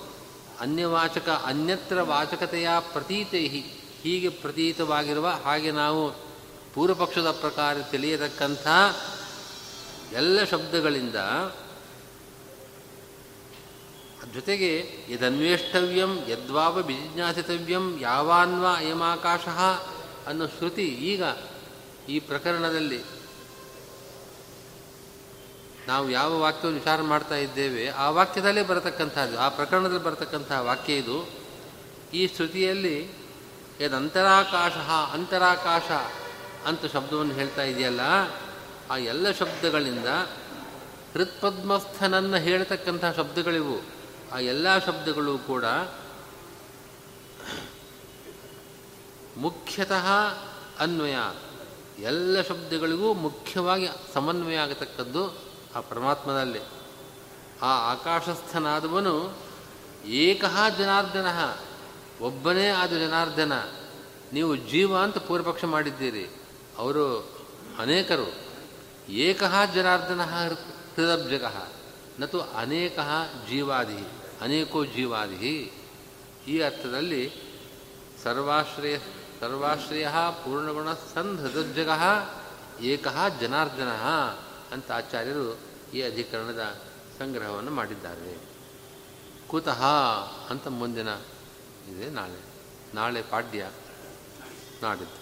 ಅನ್ಯವಾಚಕ, ಅನ್ಯತ್ರ ವಾಚಕತೆಯ ಪ್ರತೀತೈ ಹೀಗೆ ಪ್ರತೀತವಾಗಿರುವ ಹಾಗೆ ನಾವು ಪೂರ್ವಪಕ್ಷದ ಪ್ರಕಾರ ತಿಳಿಯತಕ್ಕಂಥ ಎಲ್ಲ ಶಬ್ದಗಳಿಂದ ಜೊತೆಗೆ ಯದನ್ವೇಷ್ಟವ್ಯಂ, ಯದ್ವಾವ ವಿಜಿಜ್ಞಾಸಿತವ್ಯಂ, ಯಾವಾನ್ವಾ ಅಯಮಾಕಾಶ ಅನ್ನೋ ಶ್ರುತಿ ಈಗ ಈ ಪ್ರಕರಣದಲ್ಲಿ ನಾವು ಯಾವ ವಾಕ್ಯವನ್ನು ವಿಚಾರ ಮಾಡ್ತಾ ಇದ್ದೇವೆ, ಆ ವಾಕ್ಯದಲ್ಲೇ ಬರತಕ್ಕಂಥದ್ದು, ಆ ಪ್ರಕರಣದಲ್ಲಿ ಬರತಕ್ಕಂಥ ವಾಕ್ಯ ಇದು. ಈ ಶ್ರುತಿಯಲ್ಲಿ ಅಂತರಾಕಾಶ ಅಂತರಾಕಾಶ ಅಂತ ಶಬ್ದವನ್ನು ಹೇಳ್ತಾ ಇದೆಯಲ್ಲ, ಆ ಎಲ್ಲ ಶಬ್ದಗಳಿಂದ ಹೃತ್ಪದ್ಮಸ್ಥನನ್ನು ಹೇಳ್ತಕ್ಕಂಥ ಶಬ್ದಗಳಿವು. ಆ ಎಲ್ಲ ಶಬ್ದಗಳು ಕೂಡ ಮುಖ್ಯತಃ ಅನ್ವಯ. ಎಲ್ಲ ಶಬ್ದಗಳಿಗೂ ಮುಖ್ಯವಾಗಿ ಸಮನ್ವಯ ಆಗತಕ್ಕದ್ದು ಆ ಪರಮಾತ್ಮನಲ್ಲಿ. ಆ ಆಕಾಶಸ್ಥನಾದವನು ಏಕಃ ಜನಾರ್ದನ ಒಬ್ಬನೇ ಆದ ಜನಾರ್ದನ. ನೀವು ಜೀವ ಅಂತ ಪೂರ್ವಪಕ್ಷ ಮಾಡಿದ್ದೀರಿ. ಅವರು ಅನೇಕರು. ಏಕಃ ಜನಾರ್ದನ ಹೃದಬ್ಜಗ ನತು ಅನೇಕ ಜೀವಾದಿ ಅನೇಕೋ ಜೀವಾದಿ ಈ ಅರ್ಥದಲ್ಲಿ ಸರ್ವಾಶ್ರಯ ಸರ್ವಾಶ್ರಯ ಪೂರ್ಣಗುಣ ಸನ್ ಹೃದಬ್ಜಗ ಏಕಃ ಜನಾರ್ದನ ಅಂತ ಆಚಾರ್ಯರು ಈ ಅಧಿಕರಣದ ಸಂಗ್ರಹವನ್ನು ಮಾಡಿದ್ದಾರೆ. ಕುತಃ ಅಂತ ಮುಂದಿನ ಇದೆ ನಾಳೆ. ನಾಳೆ ಪಾಡ್ಯ ನಾಡಿದ್ದು.